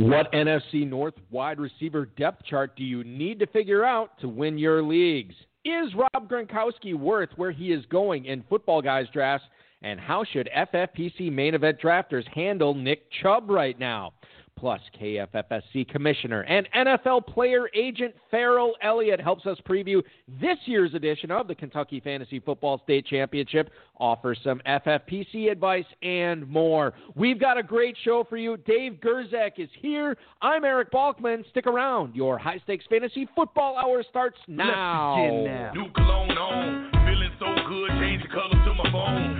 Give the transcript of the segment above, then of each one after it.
What NFC North wide receiver depth chart do you need to figure out to win your leagues? Is Rob Gronkowski worth where he is going in football guys drafts? And how should FFPC main event drafters handle Nick Chubb right now? Plus, KFFSC Commissioner and NFL player agent Ferrell Elliott helps us preview this year's edition of the Kentucky Fantasy Football State Championship, offer some FFPC advice, and more. We've got a great show for you. Dave Gerczak is here. I'm Eric Balkman. Stick around. Your high stakes fantasy football hour starts now. Now. New cologne on. Feeling so good. Change the to my phone.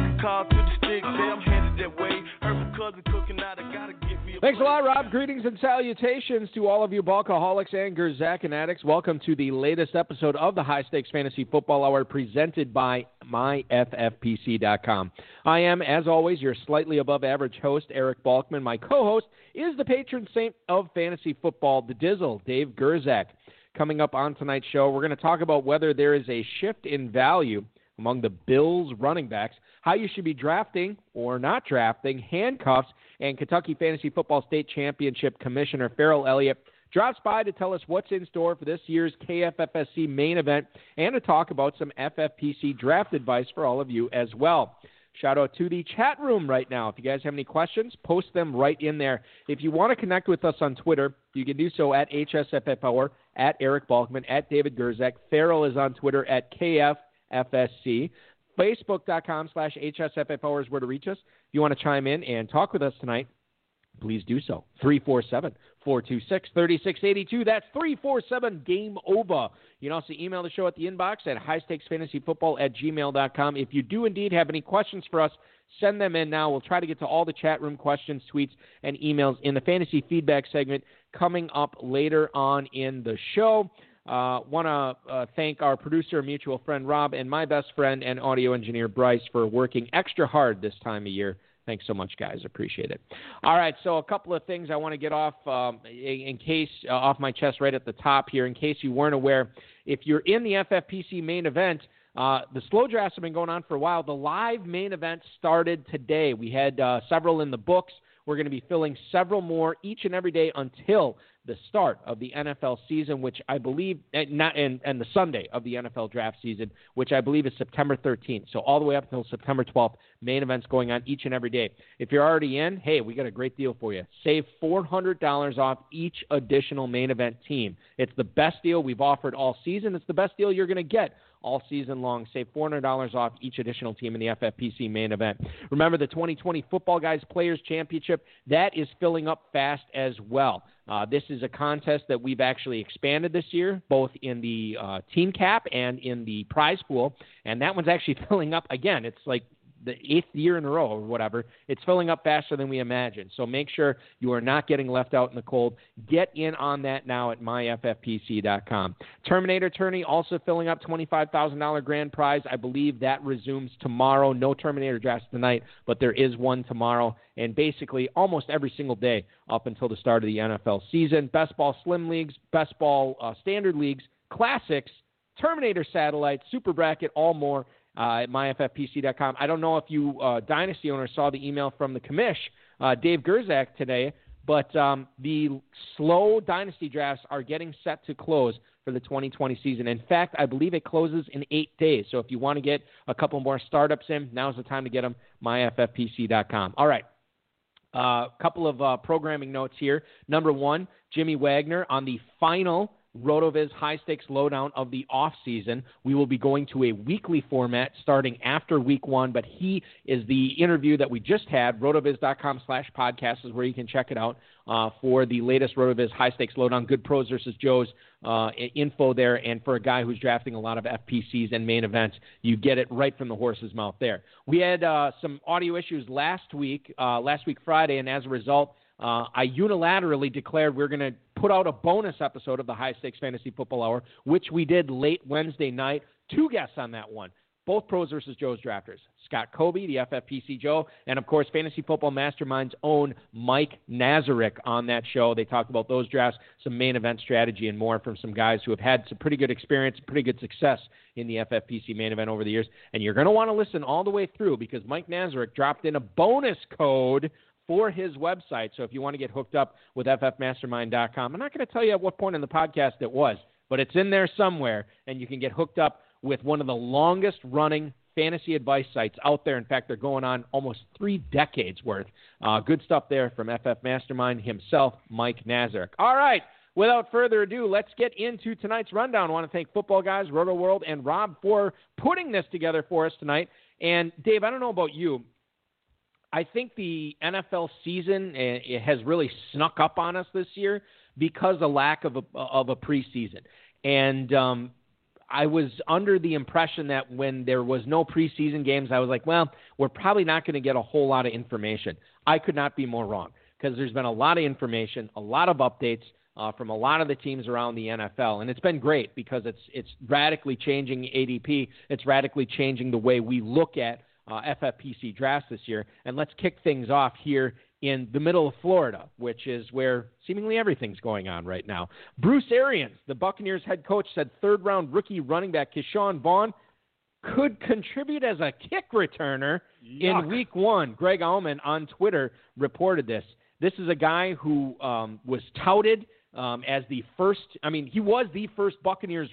Call to the stick, say I'm headed that way. Heard cousin cooking out, I gotta get me a Thanks a lot, Rob. Greetings and salutations to all of you Balkaholics and Gerczak and addicts. Welcome to the latest episode of the High Stakes Fantasy Football Hour presented by MyFFPC.com. I am, as always, your slightly above average host, Eric Balkman. My co host is the patron saint of fantasy football, the Dizzle, Dave Gerczak. Coming up on tonight's show, we're going to talk about whether there is a shift in value among the Bills running backs, how you should be drafting or not drafting, handcuffs, and Kentucky Fantasy Football State Championship Commissioner Ferrell Elliott drops by to tell us what's in store for this year's KFFSC main event and to talk about some FFPC draft advice for all of you as well. Shout out to the chat room right now. If you guys have any questions, post them right in there. If you want to connect with us on Twitter, you can do so at HSFF Hour, at Eric Balkman, at David Gerczak. Ferrell is on Twitter at KFFSC. Facebook.com slash HSFF Hour is where to reach us. If you want to chime in and talk with us tonight, please do so. 347 426 3682. That's 347 Game Over. You can also email the show at the inbox at highstakesfantasyfootball at gmail.com. If you do indeed have any questions for us, send them in now. We'll try to get to all the chat room questions, tweets, and emails in the fantasy feedback segment coming up later on in the show. Uh, Want to uh, thank our producer, mutual friend Rob, and my best friend and audio engineer Bryce for working extra hard this time of year. Thanks so much, guys. Appreciate it. All right, so a couple of things I want to get off um, in, case uh, off my chest right at the top here, in case you weren't aware. If you're in the FFPC main event, uh, the slow drafts have been going on for a while. The live main event started today. We had uh, several in the books. We're going to be filling several more each and every day until the start of the NFL season, which I believe, and, not, and, and the Sunday of the NFL draft season, which I believe is September 13th. So all the way up until September 12th, main events going on each and every day. If you're already in, hey, we got a great deal for you. Save $400 off each additional main event team. It's the best deal we've offered all season. It's the best deal you're going to get all season long. Save $400 off each additional team in the FFPC main event. Remember the 2020 Football Guys Players Championship? That is filling up fast as well. Uh, this is a contest that we've actually expanded this year, both in the uh, team cap and in the prize pool. And that one's actually filling up again. It's like the eighth year in a row or whatever. It's filling up faster than we imagined. So make sure you are not getting left out in the cold. Get in on that now at myffpc.com. Terminator Tourney also filling up $25,000 grand prize. I believe that resumes tomorrow. No Terminator drafts tonight, but there is one tomorrow. And basically almost every single day up until the start of the NFL season. Best ball slim leagues, best ball uh, standard leagues, classics, Terminator Satellite, Super Bracket, all more uh, at myffpc.com. I don't know if you uh, Dynasty owners saw the email from the commish, uh, Dave Gerczak, today, but um, the slow Dynasty drafts are getting set to close for the 2020 season. In fact, I believe it closes in eight days. So if you want to get a couple more startups in, now's the time to get them. myffpc.com. All right. A couple of uh, programming notes here. Number one, Jimmy Wagner on the final RotoViz high stakes lowdown of the off season. We will be going to a weekly format starting after week one, but he is the interview that we just had. Rotoviz.com slash podcast is where you can check it out uh, for the latest RotoViz high stakes lowdown. Good pros versus Joe's uh, info there. And for a guy who's drafting a lot of FPCs and main events, you get it right from the horse's mouth there. We had uh, some audio issues last week, uh, last week Friday, and as a result, uh, I unilaterally declared we're going to put out a bonus episode of the High Stakes Fantasy Football Hour, which we did late Wednesday night. Two guests on that one, both pros versus Joe's drafters. Scott Kobe, the FFPC Joe, and of course, Fantasy Football Mastermind's own Mike Nazarek on that show. They talked about those drafts, some main event strategy, and more from some guys who have had some pretty good experience, pretty good success in the FFPC main event over the years. And you're going to want to listen all the way through because Mike Nazarek dropped in a bonus code for his website. So if you want to get hooked up with ffmastermind.com, I'm not going to tell you at what point in the podcast it was, but it's in there somewhere, and you can get hooked up with one of the longest running fantasy advice sites out there. In fact, they're going on almost three decades worth. Uh, good stuff there from FF Mastermind himself, Mike Nazarek. All right. Without further ado, let's get into tonight's rundown. I want to thank Football Guys, Roto World, and Rob for putting this together for us tonight. And Dave, I don't know about you. I think the NFL season eh, has really snuck up on us this year because of lack of a, of a preseason. And um, I was under the impression that when there was no preseason games, I was like, well, we're probably not going to get a whole lot of information. I could not be more wrong because there's been a lot of information, a lot of updates uh, from a lot of the teams around the NFL, and it's been great because it's it's radically changing ADP. It's radically changing the way we look at uh, FFPC drafts this year. And let's kick things off here in the middle of Florida, which is where seemingly everything's going on right now. Bruce Arians, the Buccaneers head coach, said third round rookie running back Ke'Shawn Vaughn could contribute as a kick returner Yuck. in week one. Greg Auman on Twitter reported this. This is a guy who um, was touted um, as the first, I mean, he was the first Buccaneers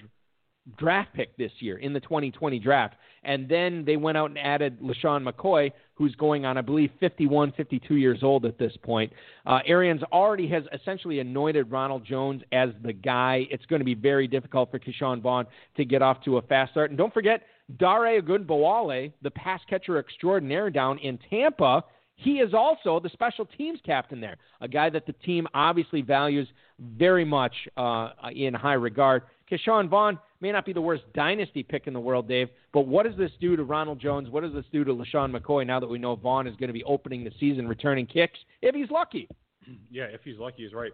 draft pick this year in the 2020 draft. And then they went out and added LeSean McCoy, who's going on, I believe, 51, 52 years old at this point. Uh, Arians already has essentially anointed Ronald Jones as the guy. It's going to be very difficult for Ke'Shawn Vaughn to get off to a fast start. And don't forget, Dare Ogunbowale, the pass catcher extraordinaire down in Tampa, he is also the special teams captain there, a guy that the team obviously values very much uh, in high regard. Ke'Shawn Vaughn may not be the worst dynasty pick in the world, Dave, but what does this do to Ronald Jones? What does this do to LeSean McCoy now that we know Vaughn is going to be opening the season returning kicks if he's lucky? Yeah, if he's lucky, he's right.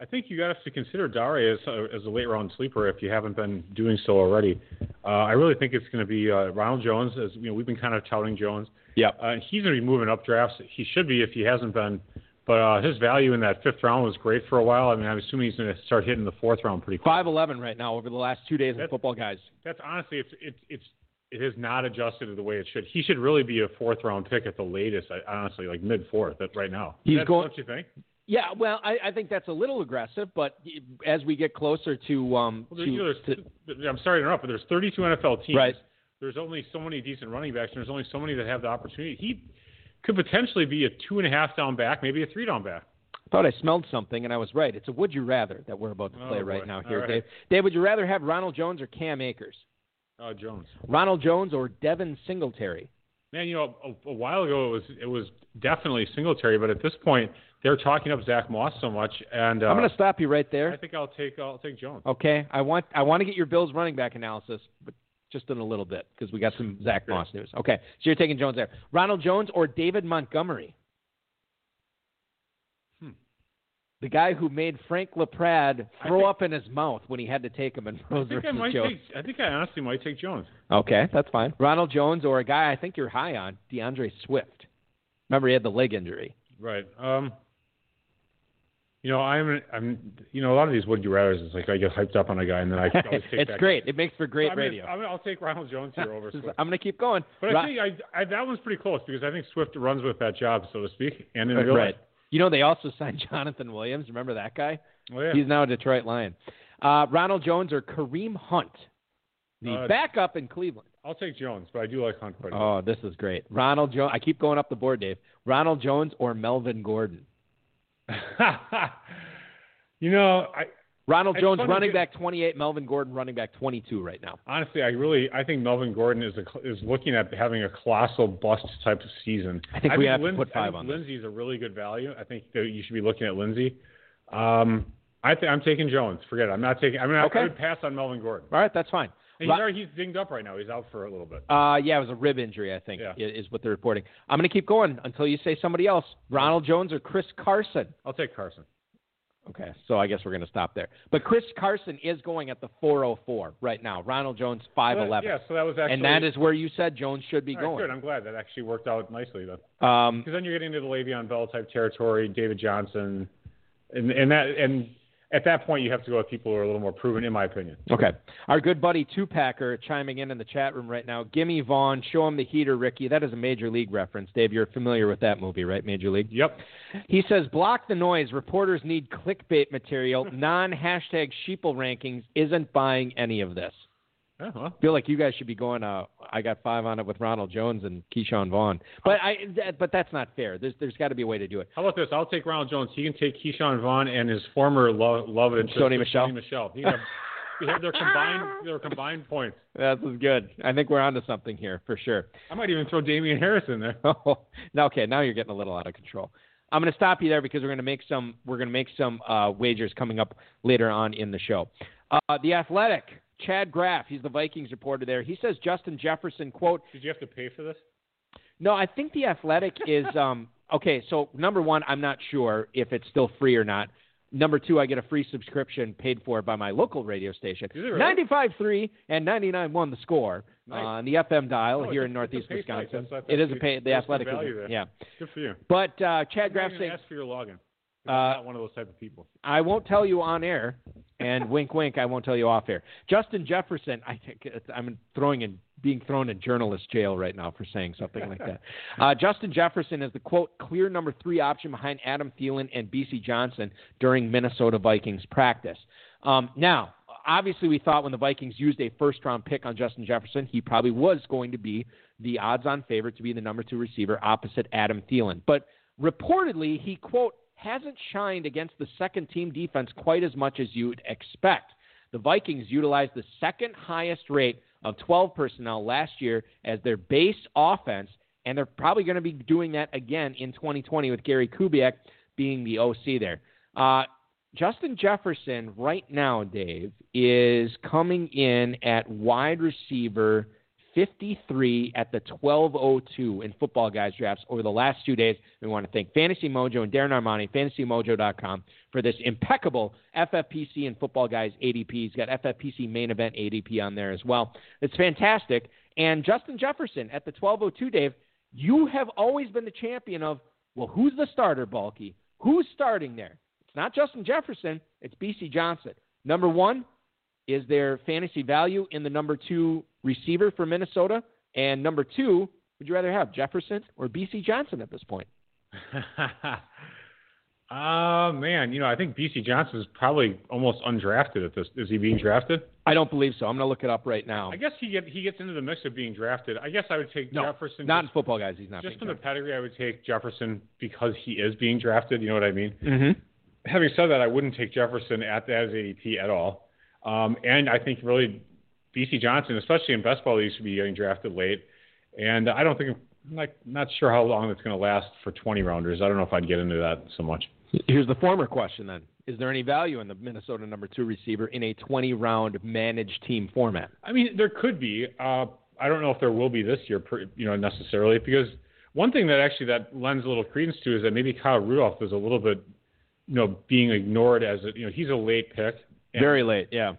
I think you got to consider Dare as a, as a late round sleeper if you haven't been doing so already. Uh, I really think it's going to be uh, Ronald Jones. As you know, we've been kind of touting Jones. Yeah, uh, he's going to be moving up drafts. He should be if he hasn't been. But uh, his value in that fifth round was great for a while. I mean, I'm assuming he's going to start hitting the fourth round pretty quick. five eleven right now over the last two days of football, guys. That's honestly, it's it's it's it has not adjusted to the way it should. He should really be a fourth round pick at the latest. I, honestly, like mid fourth. Right now. He's That's, going- Don't you think? Yeah, well, I, I think that's a little aggressive, but as we get closer to um, Well, to, you know, to I'm sorry to interrupt, but there's 32 NFL teams. Right. There's only so many decent running backs, and there's only so many that have the opportunity. He could potentially be a two and a half down back, maybe a three down back. I thought I smelled something, and I was right. It's a would you rather that we're about to Oh, play boy. right now here, right. Dave. Dave, would you rather have Ronald Jones or Cam Akers? Uh, Jones. Ronald Jones or Devin Singletary? Man, you know, a, a while ago it was it was definitely Singletary, but at this point they're talking up Zach Moss so much, and uh, I'm going to stop you right there. I think I'll take I'll take Jones. Okay, I want I want to get your Bills running back analysis, but just in a little bit because we got some Zach Moss news. Okay, so you're taking Jones there. Ronald Jones or David Montgomery? Hmm. The guy who made Frank LaPrade throw think- up in his mouth when he had to take him in I think I might Jones. take I think I honestly might take Jones. Okay, that's fine. Ronald Jones or a guy I think you're high on, DeAndre Swift. Remember he had the leg injury. Right. Um. You know, I'm I'm you know a lot of these would you rather's is like I get hyped up on a guy and then I it's great. Guy. It makes for great I'm gonna- radio. I'm, I'll take Ronald Jones here over Swift. I'm going to keep going. But I think I, I that one's pretty close because I think Swift runs with that job, so to speak, and in real right. You know they also signed Jonathan Williams. Remember that guy? Oh, yeah. He's now a Detroit Lion. Uh, Ronald Jones or Kareem Hunt, the Uh, backup in Cleveland. I'll take Jones, but I do like Hunt quite a bit. Oh, this is great. Ronald Jones. I keep going up the board, Dave. Ronald Jones or Melvin Gordon. you know, I Ronald Jones running because- back 28, Melvin Gordon running back 22 right now. Honestly, I really I think Melvin Gordon is a, is looking at having a colossal bust type of season. I think we have to Lin- put I five think on. Lindsay's a really good value. I think that you should be looking at Lindsey. Um, I think I'm taking Jones. Forget it. I'm not taking. I mean, I- Okay. I would pass on Melvin Gordon. All right, that's fine. He's already, he's dinged up right now. He's out for a little bit. Uh, yeah, it was a rib injury, I think, Yeah. is what they're reporting. I'm going to keep going until you say somebody else. Ronald Jones or Chris Carson. I'll take Carson. Okay, so I guess we're going to stop there. But Chris Carson is going at the 404 right now. Ronald Jones 511. Yeah, so that was actually. and that is where you said Jones should be right, going. Good. I'm glad that actually worked out nicely then. Um, Because then you're getting into the Le'Veon Bell type territory, David Johnson, and and that and at that point you have to go with people who are a little more proven, in my opinion. Okay. Our good buddy Two Packer chiming in in the chat room right now. Gimme Vaughn, show him the heater, Ricky. That is a Major League reference. Dave, you're familiar with that movie, right? Major League. Yep. He says, block the noise. Reporters need clickbait material. Non hashtag sheeple rankings isn't buying any of this. Well, I feel like you guys should be going. Uh, I got five on it with Ronald Jones and Ke'Shawn Vaughn, but I. That, but that's not fair. There's there's got to be a way to do it. how about this? I'll take Ronald Jones. He can take Ke'Shawn Vaughn and his former love, love interest, Sony Michel? Sony Michel. He have, have their combined their combined points. That's good. I think we're onto something here for sure. I might even throw Damien Harris in there. Oh, now, okay, now you're getting a little out of control. I'm going to stop you there because we're going to make some we're going to make some uh, wagers coming up later on in the show. Uh, the Athletic, Chad Graff, he's the Vikings reporter there. He says Justin Jefferson quote Did you have to pay for this? No, I think the Athletic is um okay. So number one, I'm not sure if it's still free or not. Number two, I get a free subscription paid for by my local radio station, really? 95.3 and 99.1 The Score Nice. uh, on the FM dial Oh, here in Northeast it's a pay site. Wisconsin. It is a pay. The Athletic, is, value there. yeah. Good for you. But uh, Chad Graff saying, ask for your login. Uh, not one of those type of people. I won't tell you on air, and wink, wink, I won't tell you off air. Justin Jefferson, I think I'm throwing in, being thrown in journalist jail right now for saying something like that. Uh, Justin Jefferson is the quote clear number three option behind Adam Thielen and Bisi Johnson during Minnesota Vikings practice. Um, now, obviously, we thought when the Vikings used a first round pick on Justin Jefferson, he probably was going to be the odds on favorite to be the number two receiver opposite Adam Thielen. But reportedly, he, quote, hasn't shined against the second team defense quite as much as you'd expect. The Vikings utilized the second highest rate of 12 personnel last year as their base offense, and they're probably going to be doing that again in 2020 with Gary Kubiak being the OC there. Uh, Justin Jefferson, right now, Dave, is coming in at wide receiver 53 at the 1202 in football guys drafts over the last two days. We want to thank Fantasy Mojo and Darren Armani, fantasymojo.com, for this impeccable FFPC and football guys ADP. He's got FFPC main event ADP on there as well. It's fantastic. And Justin Jefferson at the 1202, Dave, you have always been the champion of, well, who's the starter, Balky? Who's starting there? It's not Justin Jefferson, it's Bisi Johnson. Number one, is there fantasy value in the number two receiver for Minnesota? And number two, would you rather have Jefferson or Bisi Johnson at this point? uh man, you know, I think Bisi Johnson is probably almost undrafted at this. Is he being drafted? I don't believe so. I'm going to look it up right now. I guess he get he gets into the mix of being drafted. I guess I would take no, Jefferson. not in football guys. He's not. just from the pedigree. I would take Jefferson because he is being drafted. You know what I mean? mm-hmm. Having said that, I wouldn't take Jefferson at as ADP at all. Um, and I think really Bisi Johnson, especially in best ball leagues, should be getting drafted late. And I don't think I'm not not sure how long it's going to last for 20 rounders. I don't know if I'd get into that so much. Here's the former question then. Is there any value in the Minnesota number two receiver in a 20 round managed team format? I mean, there could be. Uh, I don't know if there will be this year, you know, necessarily, because one thing that actually that lends a little credence to is that maybe Kyle Rudolph is a little bit, you know, being ignored as a, you know, he's a late pick. Very late, yeah.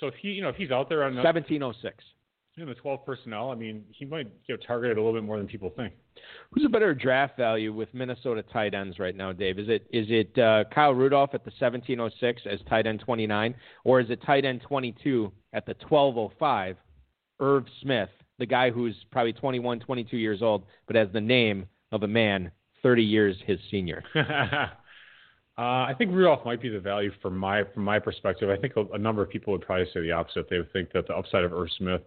So if he, you know, if he's out there on the, 1706. in the 12 personnel, I mean, he might get targeted a little bit more than people think. Who's a better draft value with Minnesota tight ends right now, Dave? Is it is it uh, Kyle Rudolph at the 1706 as tight end 29, or is it tight end 22 at the 1205? Irv Smith, the guy who's probably 21, 22 years old, but has the name of a man 30 years his senior. uh, I think Rudolph might be the value from my from my perspective. I think a, a number of people would probably say the opposite. They would think that the upside of Irv Smith.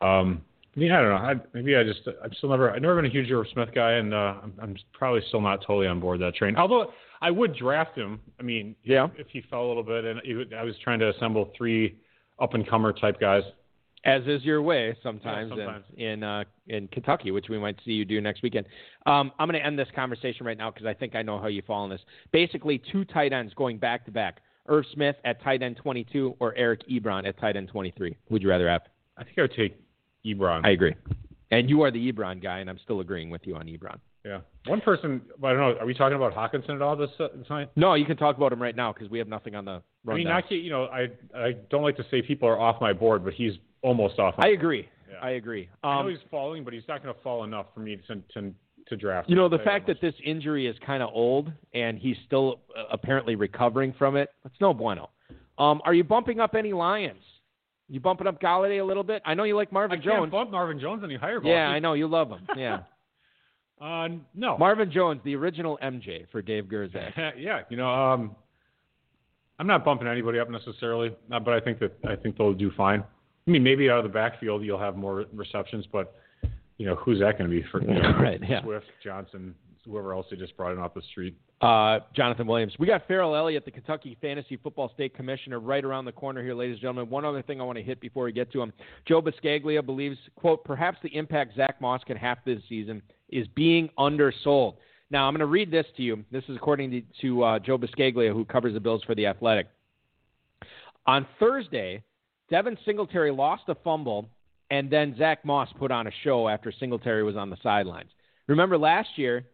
Um, I mean, I don't know. I, maybe I just I'm still never I've never been a huge Irv Smith guy, and uh, I'm, I'm probably still not totally on board that train. Although I would draft him. I mean, Yeah. if he fell a little bit, and he I was trying to assemble three up and comer type guys. As is your way sometimes, Yeah, sometimes. in in, uh, in Kentucky, which we might see you do next weekend. Um, I'm going to end this conversation right now because I think I know how you fall on this. Basically, two tight ends going back to back: Irv Smith at tight end 22 or Eric Ebron at tight end 23. Would you rather have? I think I would take Ebron. I agree. And you are the Ebron guy, and I'm still agreeing with you on Ebron. yeah. One person, I don't know. Are we talking about Hockenson at all this, uh, this night? No, you can talk about him right now because we have nothing on the I mean, rundown. not you know, I I don't like to say people are off my board, but he's almost off. I agree. Yeah. I agree. I know Um, he's falling, but he's not going to fall enough for me to to, to draft. you know, the fact that this injury is kind of old and he's still uh, apparently recovering from it, that's no bueno. Um, are you bumping up any Lions? You bumping up Golladay a little bit? I know you like Marvin I Marvin can't Jones. bump Marvin Jones any higher. Yeah, I know you love him. Yeah, Uh, no. Marvin Jones, the original MJ for Dave Gerczak. yeah, you know, um, I'm not bumping anybody up necessarily, uh, but I think that I think they'll do fine. I mean, maybe out of the backfield you'll have more receptions, but you know, who's that going to be for you know, Right, yeah. Swift, Johnson, whoever else they just brought in off the street? Uh, Jonathan Williams. We got Ferrell Elliott, the Kentucky Fantasy Football State Commissioner, right around the corner here, ladies and gentlemen. One other thing I want to hit before we get to him. Joe Buscaglia believes, quote, perhaps the impact Zach Moss can have this season is being undersold. Now, I'm going to read this to you. This is according to, to uh, Joe Buscaglia, who covers the Bills for The Athletic. On Thursday, Devin Singletary lost a fumble, and then Zach Moss put on a show after Singletary was on the sidelines. Remember last year,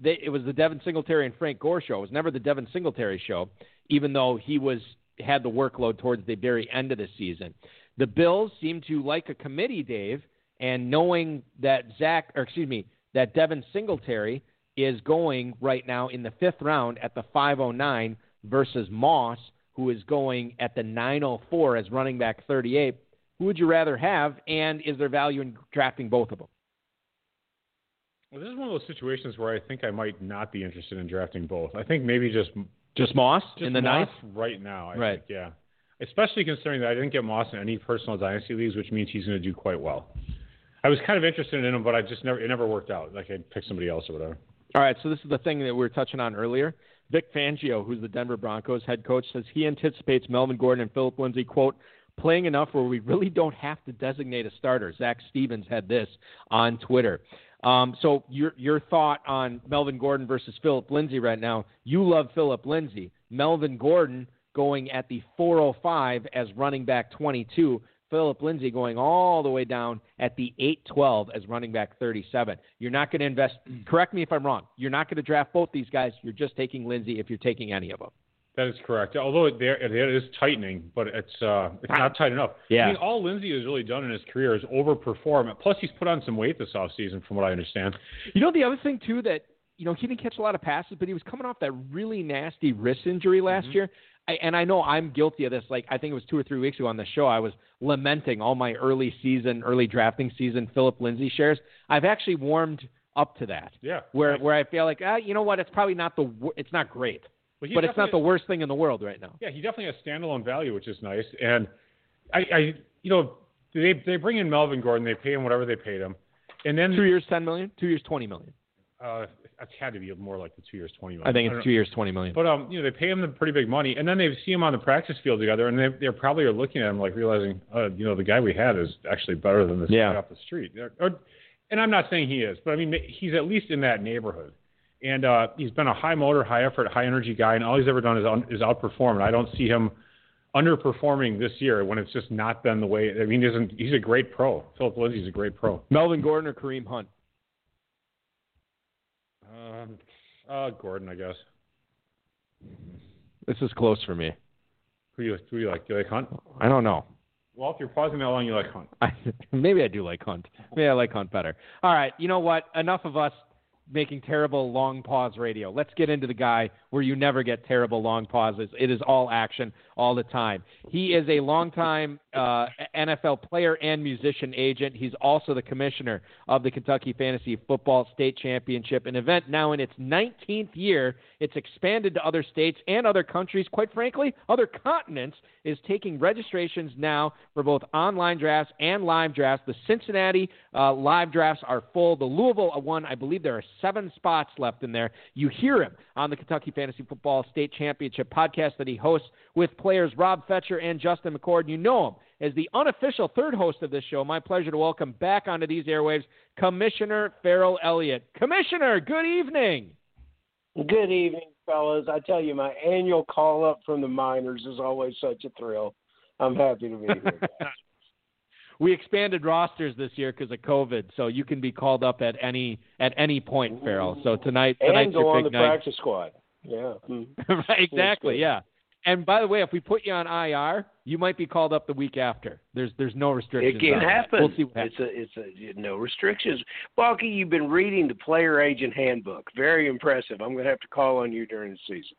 they, it was the Devin Singletary and Frank Gore show. It was never the Devin Singletary show, even though he was had the workload towards the very end of the season. The Bills seem to like a committee, Dave, and knowing that Zach, or excuse me, that Devin Singletary is going right now in the fifth round at the 509 versus Moss, who is going at the 904 as running back 38. Who would you rather have, and is there value in drafting both of them? Well, this is one of those situations where I think I might not be interested in drafting both. I think maybe just Just Moss just in the Moss ninth? right now. I Right. Think, yeah. Especially considering that I didn't get Moss in any personal dynasty leagues, which means he's going to do quite well. I was kind of interested in him, but I just never it never worked out. Like I'd pick somebody else or whatever. All right, so this is the thing that we were touching on earlier. Vic Fangio, who's the Denver Broncos head coach, says he anticipates Melvin Gordon and Philip Lindsay, quote, playing enough where we really don't have to designate a starter. Zac Stevens had this on Twitter. Um, so your your thought on Melvin Gordon versus Philip Lindsay right now? You love Philip Lindsay. Melvin Gordon going at the 405 as running back 22. Philip Lindsay going all the way down at the 812 as running back 37. You're not going to invest. Correct me if I'm wrong. You're not going to draft both these guys. You're just taking Lindsay if you're taking any of them. That is correct. Although it, it is tightening, but it's uh, it's not tight enough. Yeah. I mean, all Lindsay has really done in his career is overperform. Plus, he's put on some weight this offseason, from what I understand. You know the other thing too that you know he didn't catch a lot of passes, but he was coming off that really nasty wrist injury last year. I, and I know I'm guilty of this. Like I think it was two or three weeks ago on the show, I was lamenting all my early season, early drafting season Philip Lindsay shares. I've actually warmed up to that. Yeah. Where Nice. where I feel like ah, you know what, it's probably not the it's not great, But, but it's not the worst thing in the world right now. Yeah, he definitely has standalone value, which is nice. And I, I you know, they they bring in Melvin Gordon, they pay him whatever they paid him, and then Two years, ten million. Two years, twenty million. Uh, it's had to be more like the two years, twenty I think it's two years, twenty million. But um, you know, they pay him the pretty big money, and then they see him on the practice field together, and they they probably are looking at him like realizing, uh, you know, the guy we had is actually better than this Yeah. guy off the street. Or, and I'm not saying he is, but I mean he's at least in that neighborhood. And uh, he's been a high motor, high effort, high energy guy, and all he's ever done is, un- is outperform. And I don't see him underperforming this year when it's just not been the way. I mean, isn't he's a great pro. Philip Lindsay's a great pro. Melvin Gordon or Kareem Hunt. Um, uh, Gordon, I guess. This is close for me. Who you who you like? Do you like Hunt? I don't know. Well, if you're pausing that long, you like Hunt. I, maybe I do like Hunt. Maybe I like Hunt better. All right, you know what? Enough of us making terrible long pause radio. Let's get into the guy where you never get terrible long pauses. It is all action all the time. He is a longtime uh, NFL player and musician agent. He's also the commissioner of the Kentucky Fantasy Football State Championship, an event now in its 19th year. It's expanded to other states and other countries. Quite frankly, other continents is taking registrations now for both online drafts and live drafts. The Cincinnati uh, live drafts are full. The Louisville one, I believe there are seven spots left in there. You hear him on the Kentucky Fantasy Football State Championship podcast that he hosts with players Rob Fetcher and Justin McCord. You know him as the unofficial third host of this show. My pleasure to welcome back onto these airwaves Commissioner Ferrell Elliott. Commissioner, good evening. Good evening, fellas. I tell you, my annual call up from the minors is always such a thrill. I'm happy to be here. we expanded rosters this year because of COVID, so you can be called up at any at any point, Ferrell. So tonight, tonight's and go your on the night. practice squad. Yeah. Mm. right, exactly. Yeah. And by the way, if we put you on IR, you might be called up the week after. There's there's no restrictions. It can happen. We'll see what happens. It's a it's a no restrictions. Balky, you've been reading the player agent handbook. Very impressive. I'm going to have to call on you during the season.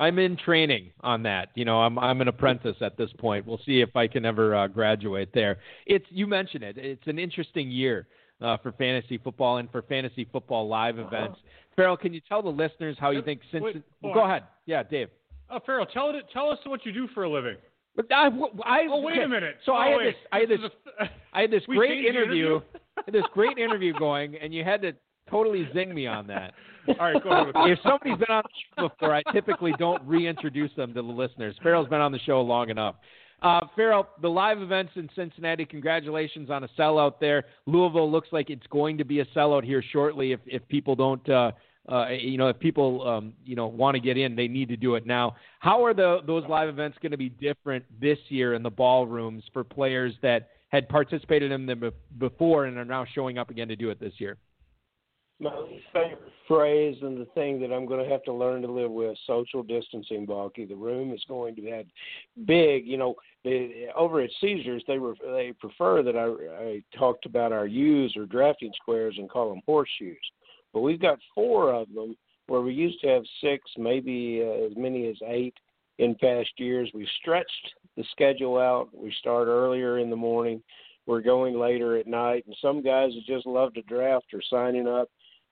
I'm in training on that. You know, I'm I'm an apprentice at this point. We'll see if I can ever uh, graduate there. It's you mentioned it. It's an interesting year uh, for fantasy football and for fantasy football live events. Ferrell, can you tell the listeners how you think since Wait, go ahead. Yeah, Dave. Oh, Ferrell, tell it. Tell us what you do for a living. But I, I Oh, wait a minute. So oh, I had wait. this I had this is a- I had this great interview, interview? I had this great interview going, and you had to totally zing me on that. All right, go ahead. if somebody's been on the show before, I typically don't reintroduce them to the listeners. Ferrell's been on the show long enough. Uh, Ferrell, the live events in Cincinnati, congratulations on a sellout there. Louisville looks like it's going to be a sellout here shortly. If if people don't, uh, uh, you know, if people um, you know want to get in, they need to do it now. How are the those live events going to be different this year in the ballrooms for players that had participated in them before and are now showing up again to do it this year? My favorite phrase and the thing that I'm going to have to learn to live with: social distancing. Balky, the room is going to have big. You know, the, over at Caesars, they were they prefer that I, I talked about our U's or drafting squares and call them horseshoes. But we've got four of them where we used to have six, maybe uh, as many as eight in past years. We've stretched the schedule out. We start earlier in the morning. We're going later at night, and some guys that just love to draft are signing up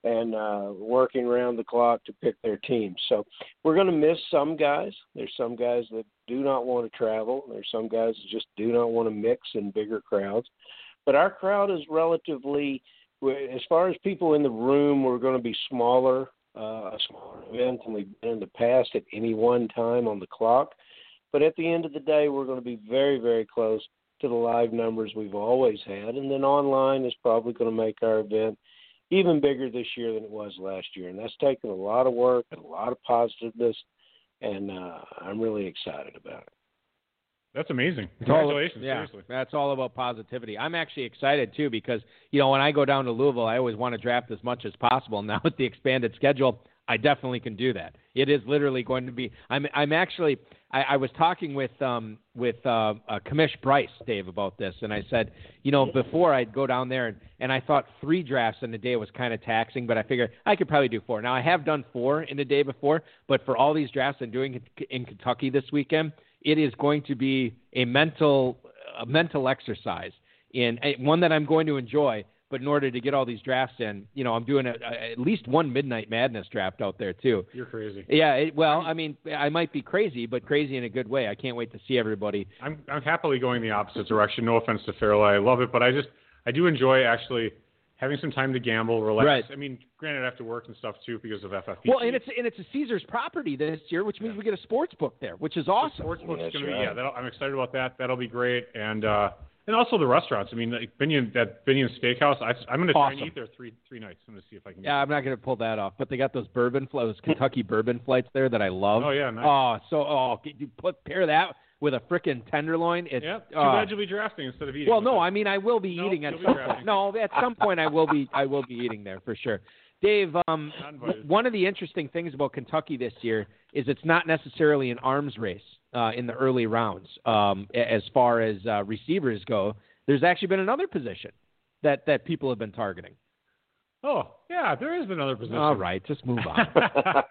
and uh, working around the clock to pick their teams. So we're going to miss some guys. There's some guys that do not want to travel. There's some guys that just do not want to mix in bigger crowds. But our crowd is relatively, as far as people in the room, we're going to be smaller, uh, a smaller event than we've been in the past at any one time on the clock. But at the end of the day, we're going to be very, very close to the live numbers we've always had. And then online is probably going to make our event even bigger this year than it was last year. And that's taken a lot of work and a lot of positiveness. And uh, I'm really excited about it. That's amazing. It's all- Congratulations. yeah, Seriously. that's all about positivity. I'm actually excited too because you know when I go down to Louisville, I always want to draft as much as possible. Now with the expanded schedule, I definitely can do that. It is literally going to be. I'm I'm actually. I, I was talking with um with uh, uh Commish Bryce Dave about this, and I said, you know, before I'd go down there and and I thought three drafts in a day was kind of taxing, but I figured I could probably do four. Now I have done four in a day before, but for all these drafts I'm doing in Kentucky this weekend, it is going to be a mental a mental exercise in one that I'm going to enjoy. But in order to get all these drafts in, you know, I'm doing a, a, at least one Midnight Madness draft out there too. You're crazy. Yeah, it, well, I mean, I might be crazy, but crazy in a good way. I can't wait to see everybody. I'm I'm happily going the opposite direction. No offense to Ferrell, I love it, but I just I do enjoy actually having some time to gamble, relax. Right. I mean, granted, I have to work and stuff too because of FFP. Well, and it's and it's a Caesar's property this year, which means we get a sports book there, which is awesome. Sportsbook's That's gonna be right. yeah. That'll, I'm excited about that. That'll be great, and uh, and also the restaurants. I mean, like Binion that Binion Steakhouse. I, I'm gonna try and eat there three three nights. I'm gonna see if I can. Yeah, I'm not going to pull that off, but they got those bourbon fl- those Kentucky bourbon flights there that I love. Oh yeah, nice. Oh, so oh, you put pair that with a frickin' tenderloin. It's yeah. Too oh. bad you'll be drafting instead of eating. Well, no. I mean I will be No, eating at some point. No, at some point I will be I will be eating there for sure. Dave, um, one of the interesting things about Kentucky this year is it's not necessarily an arms race uh, in the early rounds um, as far as uh, receivers go. There's actually been another position that that people have been targeting. Oh yeah, there is another position. All right, just move on.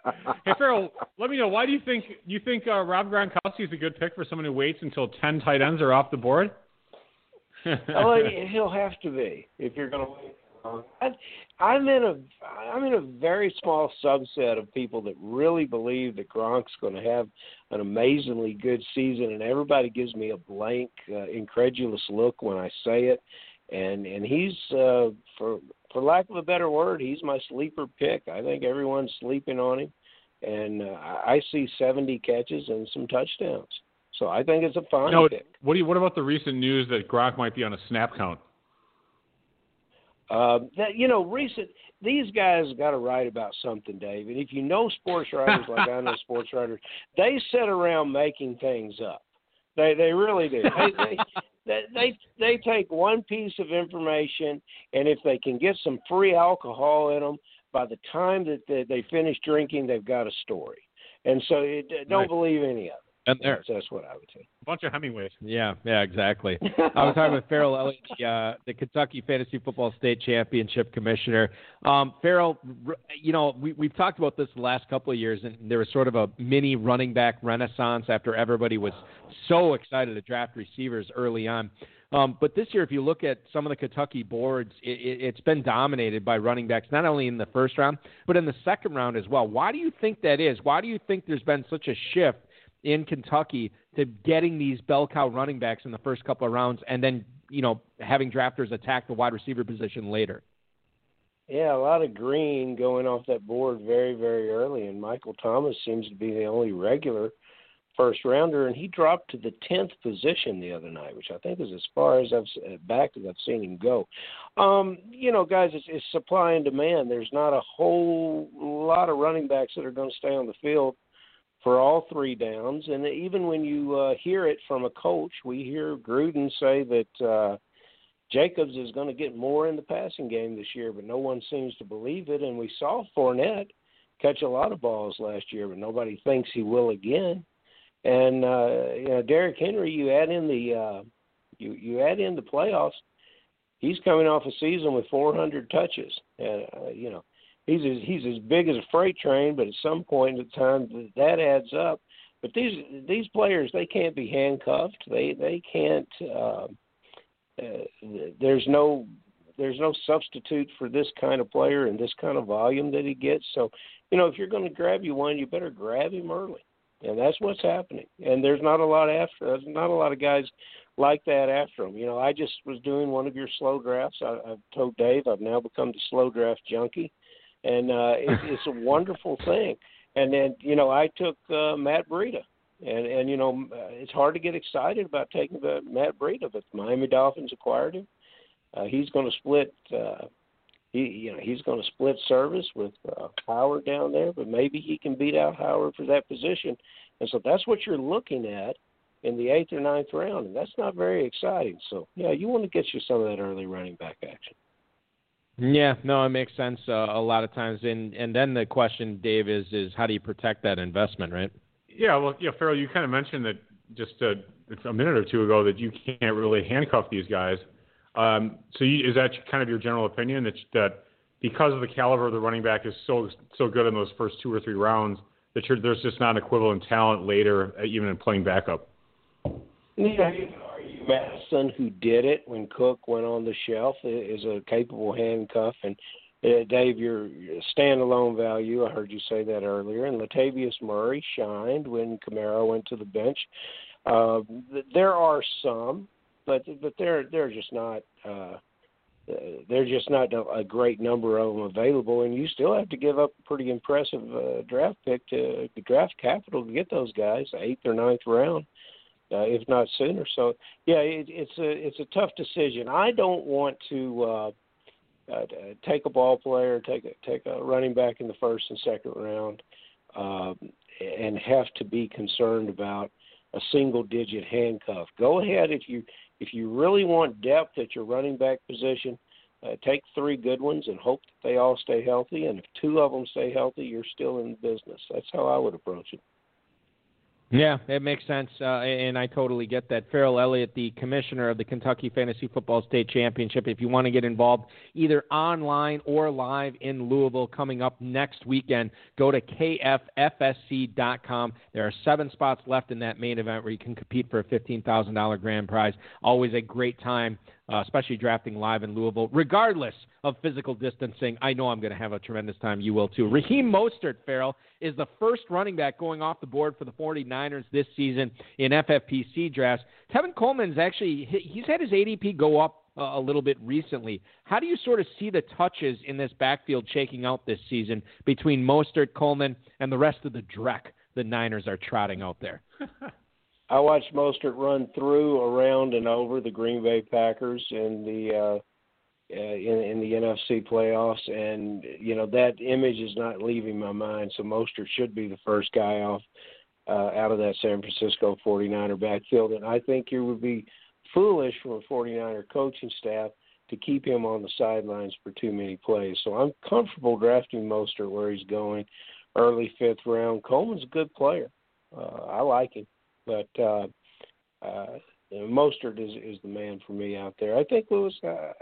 hey Ferrell, let me know why do you think you think uh, Rob Gronkowski is a good pick for someone who waits until ten tight ends are off the board? well, he'll have to be if you're going to wait. I, I'm in a I'm in a very small subset of people that really believe that Gronk's going to have an amazingly good season, and everybody gives me a blank, uh, incredulous look when I say it. And and he's uh, for for lack of a better word, he's my sleeper pick. I think everyone's sleeping on him, and uh, I see 70 catches and some touchdowns. So I think it's a fine know, pick. What do you, What about the recent news that Gronk might be on a snap count? Uh, that you know, recent these guys got to write about something, Dave. And if you know sports writers like I know sports writers, they sit around making things up. They they really do. They, they they they they take one piece of information, and if they can get some free alcohol in them, by the time that they, they finish drinking, they've got a story. And so, it, don't Right. believe any of it. And there, That's, that's what I would say. A bunch of Hemingways. Yeah, yeah, exactly. I was talking with Ferrell Elliott, the, uh, the Kentucky Fantasy Football State Championship Commissioner. Um, Ferrell, you know, we, we've talked about this the last couple of years, and there was sort of a mini running back renaissance after everybody was so excited to draft receivers early on. Um, but this year, if you look at some of the Kentucky boards, it, it, it's been dominated by running backs, not only in the first round, but in the second round as well. Why do you think that is? Why do you think there's been such a shift in Kentucky to getting these bell cow running backs in the first couple of rounds and then, you know, having drafters attack the wide receiver position later. Yeah, a lot of green going off that board very, very early, and Michael Thomas seems to be the only regular first rounder, and he dropped to the tenth position the other night, which I think is as far as I've back as I've seen him go. Um, you know, guys, it's, it's supply and demand. There's not a whole lot of running backs that are going to stay on the field for all three downs, and even when you uh, hear it from a coach, we hear Gruden say that. Uh, Jacobs is going to get more in the passing game this year, but no one seems to believe it. And we saw Fournette catch a lot of balls last year, but nobody thinks he will again. And uh, you know, Derrick Henry, you add in the uh, you you add in the playoffs. He's coming off a season with 400 touches, and uh, you know he's as, he's as big as a freight train. But at some point in time, that adds up. But these these players, they can't be handcuffed. They they can't. Uh, uh, there's no there's no substitute for this kind of player and this kind of volume that he gets. So, you know, if you're going to grab you one, you better grab him early, and that's what's happening. And there's not a lot after. There's not a lot of guys like that after him. You know, I just was doing one of your slow drafts. I, I've told Dave I've now become the slow draft junkie, and uh, it, it's a wonderful thing. And then, you know, I took uh, Matt Breida and and you know uh, it's hard to get excited about taking the Matt Breida, but the Miami Dolphins acquired him. Uh, he's going to split. Uh, he you know he's going to split service with uh, Howard down there, but maybe he can beat out Howard for that position. And so that's what you're looking at in the eighth or ninth round, and that's not very exciting. So yeah, you want to get you some of that early running back action. Yeah, no, it makes sense uh, a lot of times. And and then the question, Dave, is is how do you protect that investment, right? Yeah, well, yeah, Ferrell, you kind of mentioned that just a, a minute or two ago that you can't really handcuff these guys. Um, so you, is that kind of your general opinion that that because of the caliber of the running back is so so good in those first two or three rounds that you're, there's just not an equivalent talent later, uh, even in playing backup? Yeah, you can argue Mattison, who did it when Cook went on the shelf, is a capable handcuff. And uh, Dave, your, standalone value, I heard you say that earlier. And Latavius Murray shined when Kamara went to the bench. Uh, there are some, but but they're they're just not. Uh, uh, they're just not a great number of them available, and you still have to give up a pretty impressive uh, draft pick to draft capital to get those guys, eighth or ninth round uh, if not sooner. So yeah, it, it's a it's a tough decision. I don't want to uh, uh, take a ball player, take a take a running back in the first and second round, uh, and have to be concerned about a single digit handcuff. Go ahead if you if you really want depth at your running back position. Uh, take three good ones and hope that they all stay healthy. And if two of them stay healthy, you're still in business. That's how I would approach it. Yeah, it makes sense, uh, and I totally get that. Ferrell Elliott, the commissioner of the Kentucky Fantasy Football State Championship. If you want to get involved either online or live in Louisville coming up next weekend, go to kffsc.com. There are seven spots left in that main event where you can compete for a $15,000 grand prize. Always a great time, uh, especially drafting live in Louisville, regardless of physical distancing. I know I'm going to have a tremendous time. You will too. Raheem Mostert, Ferrell, is the first running back going off the board for the 49ers this season in FFPC drafts. Tevin Coleman's actually he's had his ADP go up a little bit recently. How do you sort of see the touches in this backfield shaking out this season between Mostert, Coleman, and the rest of the dreck the Niners are trotting out there? I watched Mostert run through, around, and over the Green Bay Packers in the uh, uh, in, in the NFC playoffs, and you know that image is not leaving my mind. So Mostert should be the first guy off uh, out of that San Francisco 49er backfield, and I think it would be foolish from a 49er coaching staff to keep him on the sidelines for too many plays. So I'm comfortable drafting Mostert where he's going, early fifth round. Coleman's a good player. Uh, I like him, but uh, uh, Mostert is is the man for me out there. I think Lewis. Uh,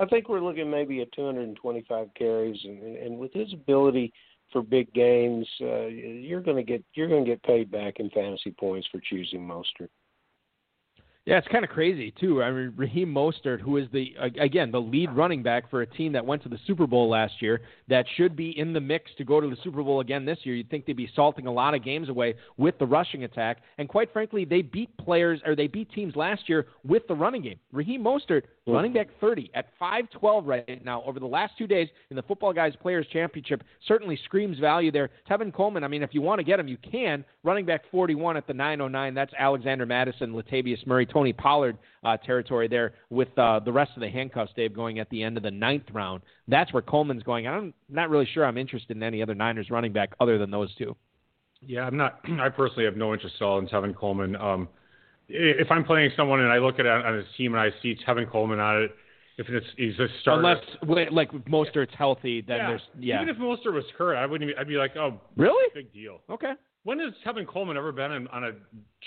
I think we're looking maybe at 225 carries, and, and with his ability for big games, uh, you're going to get you're going to get paid back in fantasy points for choosing Mostert. Yeah, it's kind of crazy too. I mean, Raheem Mostert, who is the again the lead running back for a team that went to the Super Bowl last year, that should be in the mix to go to the Super Bowl again this year. You'd think they'd be salting a lot of games away with the rushing attack, and quite frankly, they beat players or they beat teams last year with the running game. Raheem Mostert. Running back 30 at 5'12 right now over the last two days in the Football Guys Players Championship, certainly screams value there. Tevin Coleman, I mean, if you want to get him, you can. Running back 41 at the 909, that's Alexander Mattison, Latavius Murray. Tony Pollard uh, territory there with uh, the rest of the handcuffs, Dave, going at the end of the ninth round. That's where Coleman's going. I'm not really sure I'm interested in any other Niners running back other than those two. Yeah, I'm not. I personally have no interest at all in Tevin Coleman. Um, if I'm playing someone and I look at it on his team and I see Tevin Coleman on it, if it's he's a starter, unless like Mostert's healthy, then yeah. there's yeah. Even if Mostert was hurt, I wouldn't. Even, I'd be like, oh, really? Big deal. Okay. When has Tevin Coleman ever been in, on a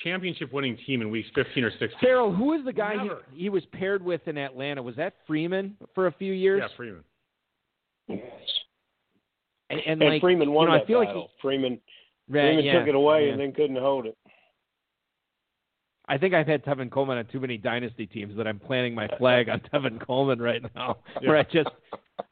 championship-winning team in weeks 15 or 16? Ferrell, who is the guy he, he, was paired with in Atlanta? Was that Freeman for a few years? Yeah, Freeman. Yes. And, and, and like, Freeman won you know, that I feel battle. Like he, Freeman, right, Freeman yeah, took it away yeah. and then couldn't hold it. I think I've had Tevin Coleman on too many dynasty teams that I'm planting my flag on Tevin Coleman right now. Yeah. Where I just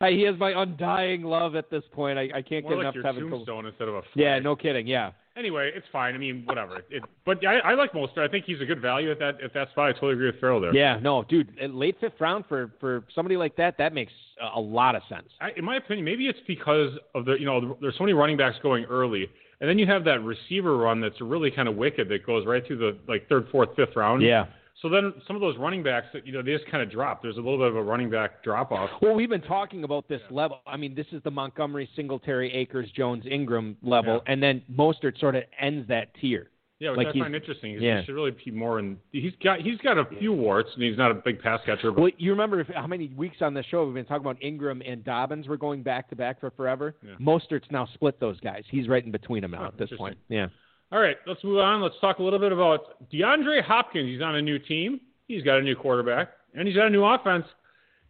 I, he has my undying love at this point. I, I can't More get like enough your Tevin tombstone Coleman. instead of a flag. Yeah, no kidding. Yeah. Anyway, it's fine. I mean, whatever. It, but I, I like Mostert. I think he's a good value at that at that spot. I totally agree with Ferrell there. Yeah, no, dude, late fifth round for for somebody like that, that makes a, a lot of sense. I, in my opinion, maybe it's because of the you know there's so many running backs going early, and then you have that receiver run that's really kind of wicked that goes right through the like third, fourth, fifth round. Yeah. So then some of those running backs, that you know, they just kind of drop. There's a little bit of a running back drop off. Well, we've been talking about this level. I mean, this is the Montgomery, Singletary, Akers, Jones, Ingram level, Yeah. and then Mostert sort of ends that tier. Yeah, which Like I find interesting. Yeah. He should really be more in. He's got he's got a few warts, and he's not a big pass catcher. But Well, you remember if, how many weeks on the show we've been talking about Ingram and Dobbins were going back to back for forever. Yeah. Mostert's now split those guys. He's right in between them now Oh, at this point. Yeah. all right, let's move on. Let's talk a little bit about DeAndre Hopkins. He's on a new team. He's got a new quarterback, and he's got a new offense.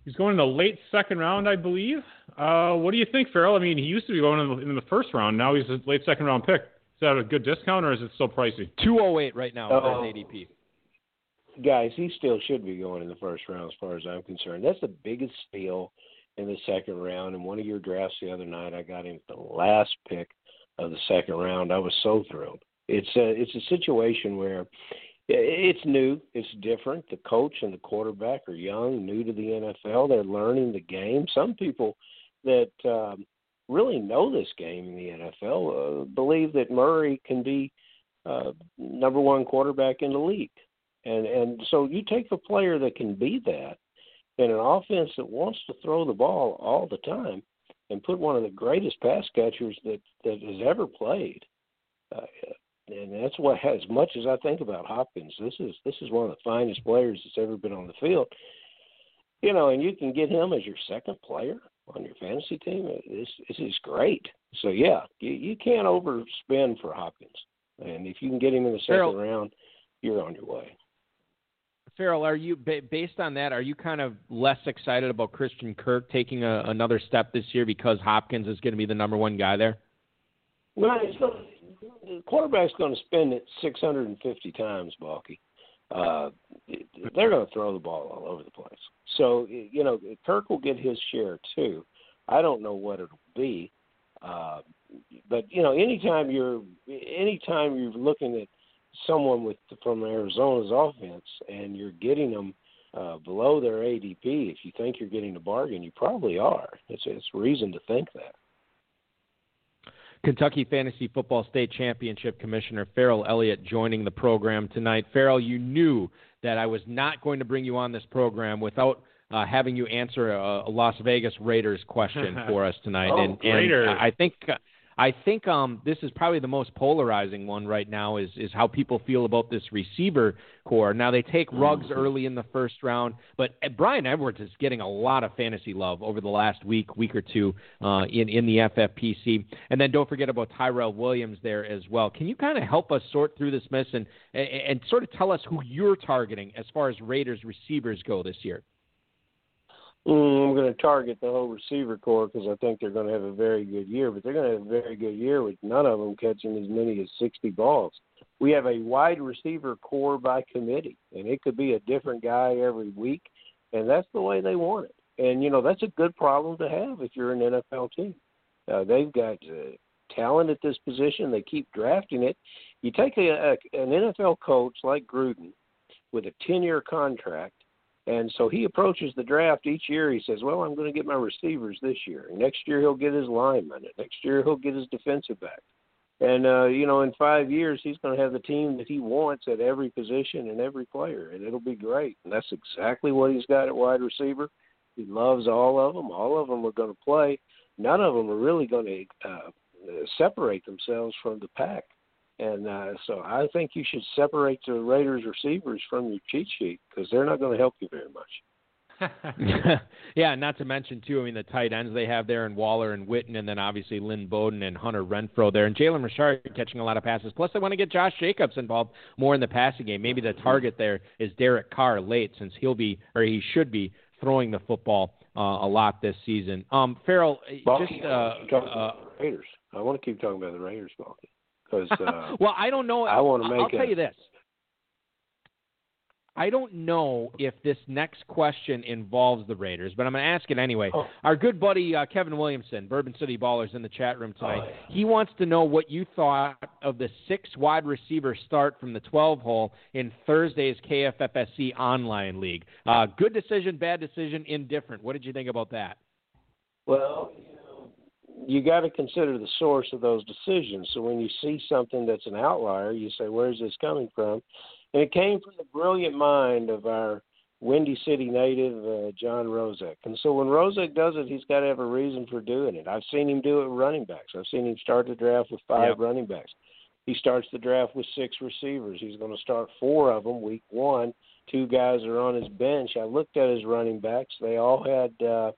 He's going in the late second round, I believe. Uh, what do you think, Ferrell? I mean, he used to be going in the, in the first round. Now he's a late second round pick. Is that a good discount, or is it still pricey? Two oh eight right now Oh. as ADP. Guys, he still should be going in the first round as far as I'm concerned. That's the biggest steal in the second round. In one of your drafts the other night, I got him at the last pick of the second round. I was so thrilled. It's a it's a situation where it's new, it's different. The coach and the quarterback are young, new to the NFL. They're learning the game. Some people that um, really know this game in the NFL uh, believe that Murray can be uh, number one quarterback in the league. And and so you take a player that can be that in an offense that wants to throw the ball all the time and put one of the greatest pass catchers that that has ever played. Uh, and that's what as much as I think about Hopkins, this is this is one of the finest players that's ever been on the field. You know, and you can get him as your second player on your fantasy team. This this is great. So yeah, you, you can't overspend for Hopkins. And if you can get him in the second Ferrell- round, you're on your way. Ferrell, are you based on that? Are you kind of less excited about Christian Kirk taking a, another step this year because Hopkins is going to be the number one guy there? Well, the quarterback's going to spend it 650 times, Balky. Uh, they're going to throw the ball all over the place. So you know, Kirk will get his share too. I don't know what it'll be, uh, but you know, anytime you're anytime you're looking at someone with from Arizona's offense and you're getting them uh, below their ADP, if you think you're getting a bargain, you probably are. It's it's reason to think that. Kentucky Fantasy Football State Championship Commissioner Ferrell Elliott joining the program tonight. Ferrell, you knew that I was not going to bring you on this program without uh, having you answer a, a, Las Vegas Raiders question for us tonight. oh, and, and I think I think um, this is probably the most polarizing one right now is is how people feel about this receiver core. Now they take mm-hmm. early in the first round, but Bryan Edwards is getting a lot of fantasy love over the last week, week or two uh, in in the FFPC. And then don't forget about Tyrell Williams there as well. Can you kind of help us sort through this mess and, and and sort of tell us who you're targeting as far as Raiders receivers go this year? Mm, I'm going to target the whole receiver core because I think they're going to have a very good year, but they're going to have a very good year with none of them catching as many as 60 balls. We have a wide receiver core by committee, and it could be a different guy every week, and that's the way they want it. And you know that's a good problem to have if you're an NFL team. Uh, they've got uh, talent at this position. They keep drafting it. You take a, a, an NFL coach like Gruden with a 10-year contract and so he approaches the draft each year. He says, "Well, I'm going to get my receivers this year. Next year he'll get his linemen. Next year he'll get his defensive back. And uh, you know, in five years he's going to have the team that he wants at every position and every player, and it'll be great. And that's exactly what he's got at wide receiver. He loves all of them. All of them are going to play. None of them are really going to uh, separate themselves from the pack. And uh, so I think you should separate the Raiders receivers from your cheat sheet because they're not going to help you very much. yeah, and not to mention too. I mean, the tight ends they have there, and Waller and Witten, and then obviously Lynn Bowden and Hunter Renfrow there, and Jalen Richard catching a lot of passes. Plus, they want to get Josh Jacobs involved more in the passing game. Maybe the target there is Derek Carr late, since he'll be or he should be throwing the football uh, a lot this season. Um, Ferrell, well, just uh, uh, Raiders. I want to keep talking about the Raiders, Balky. Because uh, well, I don't know. I want to make. I'll a, tell you this. I don't know if this next question involves the Raiders, but I'm going to ask it anyway. Oh. Our good buddy uh, Kevin Williamson, Bourbon City Ballers, in the chat room tonight. Oh, yeah. He wants to know what you thought of the six wide receiver start from the 12 hole in Thursday's KFFSC online league. Uh, good decision, bad decision, indifferent. What did you think about that? Well, you got to consider the source of those decisions. So when you see something that's an outlier, you say, "Where's this coming from?" And it came from the brilliant mind of our Windy City native, uh, John Rozek. And so when Rozek does it, he's got to have a reason for doing it. I've seen him do it with running backs. I've seen him start the draft with five yep. running backs. He starts the draft with six receivers. He's going to start four of them week one. Two guys are on his bench. I looked at his running backs. They all had. Uh,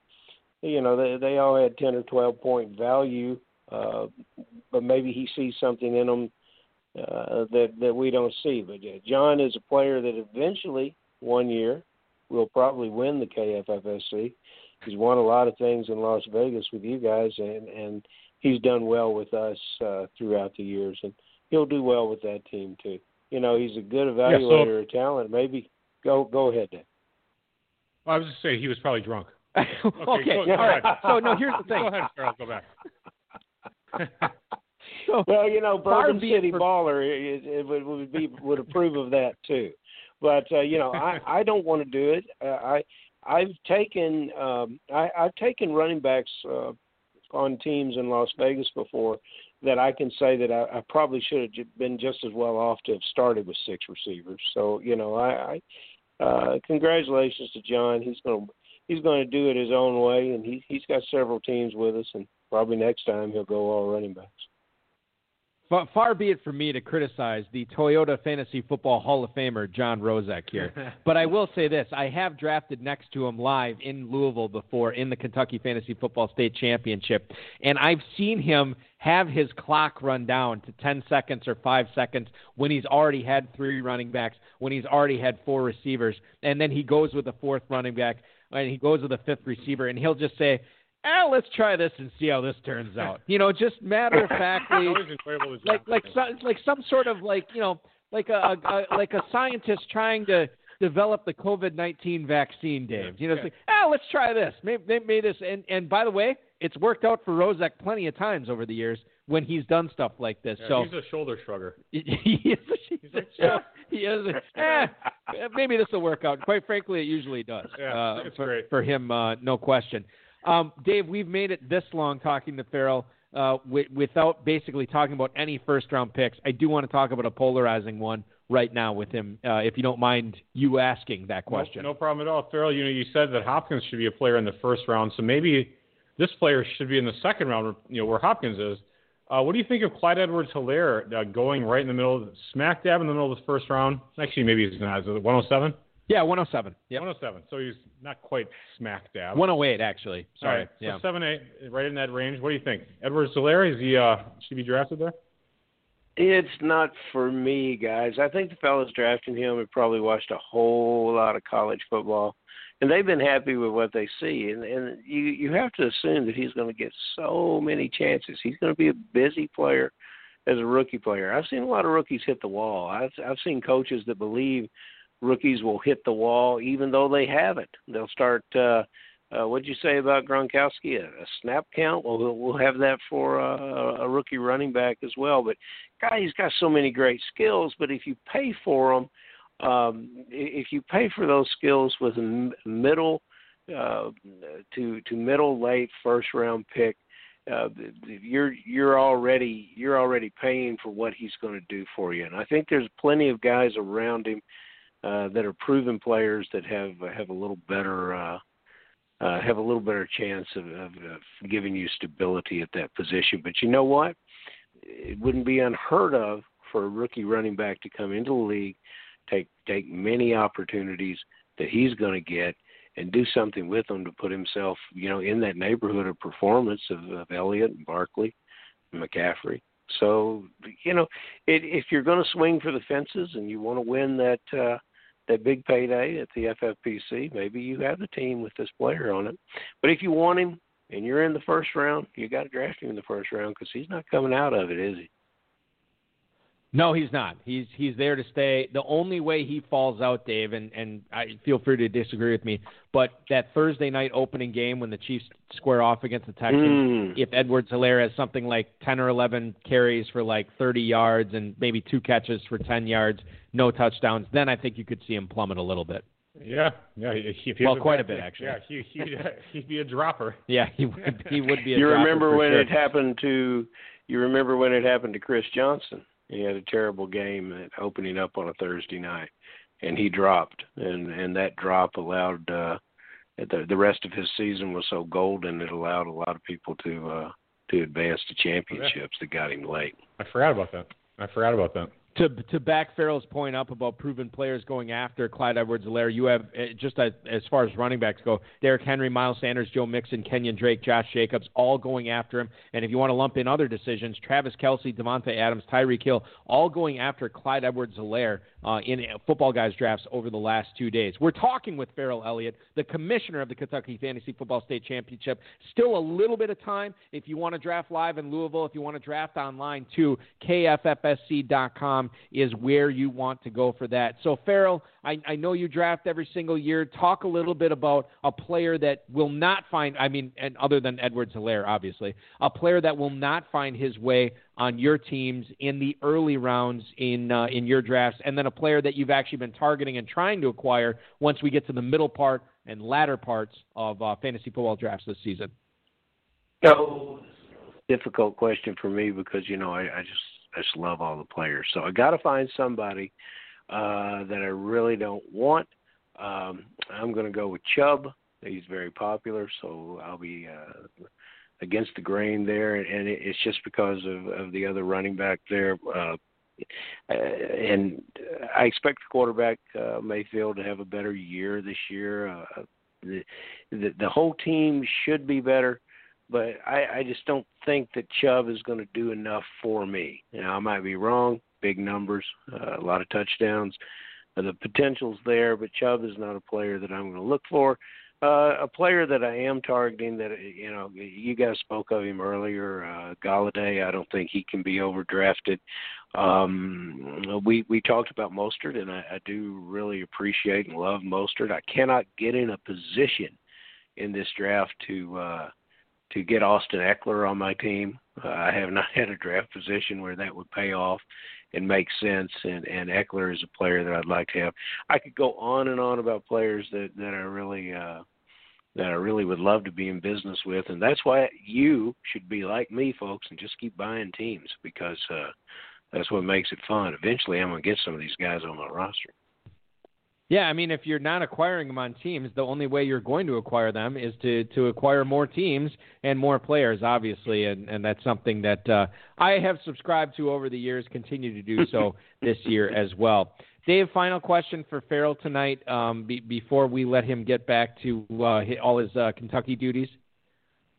you know they they all had ten or twelve point value, uh, but maybe he sees something in them uh, that that we don't see. But yeah, John is a player that eventually one year will probably win the KFFSC. He's won a lot of things in Las Vegas with you guys, and and he's done well with us uh, throughout the years, and he'll do well with that team too. You know, he's a good evaluator yeah, so, of talent. Maybe go go ahead, Dan. Well, I was just saying he was probably drunk. Okay, okay go, all right. So no, here's the thing. Go ahead, Charles. Go back. so, well, you know, Bourbon City for... Baller it, it, would, would be would approve of that too. But uh, you know, I I don't want to do it. Uh, I I've taken um, I, I've taken running backs uh, on teams in Las Vegas before that I can say that I, I probably should have been just as well off to have started with six receivers. So you know, I, I uh, congratulations to John. He's going to he's going to do it his own way, and he he's got several teams with us, and probably next time he'll go all running backs. Far, far be it from me to criticize the Toyota Fantasy Football Hall of Famer John Rozek here, but I will say this: I have drafted next to him live in Louisville before in the Kentucky Fantasy Football State Championship, and I've seen him have his clock run down to 10 seconds or 5 seconds when he's already had three running backs, when he's already had four receivers, and then he goes with a fourth running back and he goes with the fifth receiver, and he'll just say, "Ah, let's try this and see how this turns out." You know, just matter of factly, like like so, like some sort of like you know like a, a, a like a scientist trying to develop the COVID nineteen vaccine, Dave. You know, it's like, ah, let's try this. Maybe, maybe maybe this. And and by the way, it's worked out for Rozek plenty of times over the years when he's done stuff like this. Yeah, so he's a shoulder shrugger. he is. He's like, a, he is. A, eh, maybe this will work out. Quite frankly, it usually does. Yeah, uh, it's for, great. for him, uh, no question. Um, Dave, we've made it this long talking to Ferrell uh, wi- without basically talking about any first round picks. I do want to talk about a polarizing one right now with him, uh, if you don't mind you asking that question. No, no problem at all, Ferrell. You know, you said that Hopkins should be a player in the first round, so maybe this player should be in the second round. You know, where Hopkins is. Uh, what do you think of Clyde Edwards-Hilaire uh, going right in the middle, smack dab in the middle of the first round? Actually, maybe he's not. Is it 107? Yeah, 107. Yeah, 107. So he's not quite smack dab. 108 actually. Sorry. right. So yeah. seven, eight, right in that range. What do you think? Edwards Hilaire, is he uh should he be drafted there? It's not for me, guys. I think the fellas drafting him have probably watched a whole lot of college football, and they've been happy with what they see. And and you you have to assume that he's going to get so many chances. He's going to be a busy player as a rookie player. I've seen a lot of rookies hit the wall. I've I've seen coaches that believe rookies will hit the wall even though they haven't. They'll start. uh uh, what'd you say about Gronkowski? A, a snap count? Well, we'll, we'll have that for uh, a rookie running back as well. But guy, he's got so many great skills. But if you pay for them, um, if you pay for those skills with a middle uh, to to middle late first round pick, uh, you're you're already you're already paying for what he's going to do for you. And I think there's plenty of guys around him uh, that are proven players that have have a little better. Uh, uh, have a little better chance of, of, of giving you stability at that position. But you know what? It wouldn't be unheard of for a rookie running back to come into the league, take take many opportunities that he's going to get, and do something with them to put himself, you know, in that neighborhood of performance of, of Elliott and Barkley, and McCaffrey. So you know, it, if you're going to swing for the fences and you want to win that. Uh, that big payday at the FFPC, maybe you have the team with this player on it. But if you want him and you're in the first round, you got to draft him in the first round because he's not coming out of it, is he? No, he's not. He's he's there to stay. The only way he falls out, Dave, and and I feel free to disagree with me, but that Thursday night opening game when the Chiefs square off against the Texans, Mm. if Edwards Hilaire has something like 10 or 11 carries for like 30 yards and maybe two catches for 10 yards, no touchdowns, then I think you could see him plummet a little bit. Yeah, yeah. He, he, if Well, has quite a bit, actually. Yeah, he he'd, he'd be a dropper. Yeah, he would he would be. A you dropper remember when sure. it happened to you remember when it happened to Chris Johnson? He had a terrible game at opening up on a Thursday night, and he dropped, and and that drop allowed uh, the the rest of his season was so golden it allowed a lot of people to uh, to advance to championships that got him late. I forgot about that. I forgot about that. To to back Ferrell's point up about proven players going after Clyde Edwards-Hilaire, you have uh, just as, as far as running backs go, Derrick Henry, Miles Sanders, Joe Mixon, Kenyon Drake, Josh Jacobs, all going after him. And if you want to lump in other decisions, Travis Kelce, Davante Adams, Tyreek Hill, all going after Clyde Edwards-Hilaire uh, in uh, football guys drafts over the last two days. We're talking with Ferrell Elliott, the commissioner of the Kentucky Fantasy Football State Championship. Still a little bit of time if you want to draft live in Louisville, if you want to draft online too. KFFSC.com is where you want to go for that. So, Ferrell, I, I know you draft every single year. Talk a little bit about a player that will not find, I mean, and other than Edwards Hilaire, obviously, a player that will not find his way on your teams in the early rounds in uh, in your drafts, and then a player that you've actually been targeting and trying to acquire once we get to the middle part and latter parts of uh, fantasy football drafts this season. No, difficult question for me because you know I, I just just love all the players. So I got to find somebody uh, that I really don't want. Um, I'm going to go with Chubb. He's very popular, so I'll be uh, against the grain there, and it's just because of, of the other running back there. Uh, uh, and I expect the quarterback uh, Mayfield to have a better year this year. Uh, the, the the whole team should be better but I, I just don't think that Chubb is going to do enough for me. Now I might be wrong. Big numbers, uh, a lot of touchdowns, uh, the potential's there, but Chubb is not a player that I'm going to look for. Uh, a player that I am targeting that you know you guys spoke of him earlier, uh, Golladay. I don't think he can be overdrafted. Um, we we talked about Mostert, and I, I do really appreciate and love Mostert. I cannot get in a position in this draft to uh, to get Austin Ekeler on my team. Uh, I have not had a draft position where that would pay off and make sense. And and Ekeler is a player that I'd like to have. I could go on and on about players that that I really uh, that I really would love to be in business with, and that's why you should be like me, folks, and just keep buying teams because uh, that's what makes it fun. Eventually, I'm gonna get some of these guys on my roster. Yeah, I mean, if you're not acquiring them on teams, the only way you're going to acquire them is to to acquire more teams and more players, obviously, and and that's something that uh, I have subscribed to over the years. Continue to do so this year as well. Dave, final question for Ferrell tonight um, be, before we let him get back to uh, all his uh, Kentucky duties.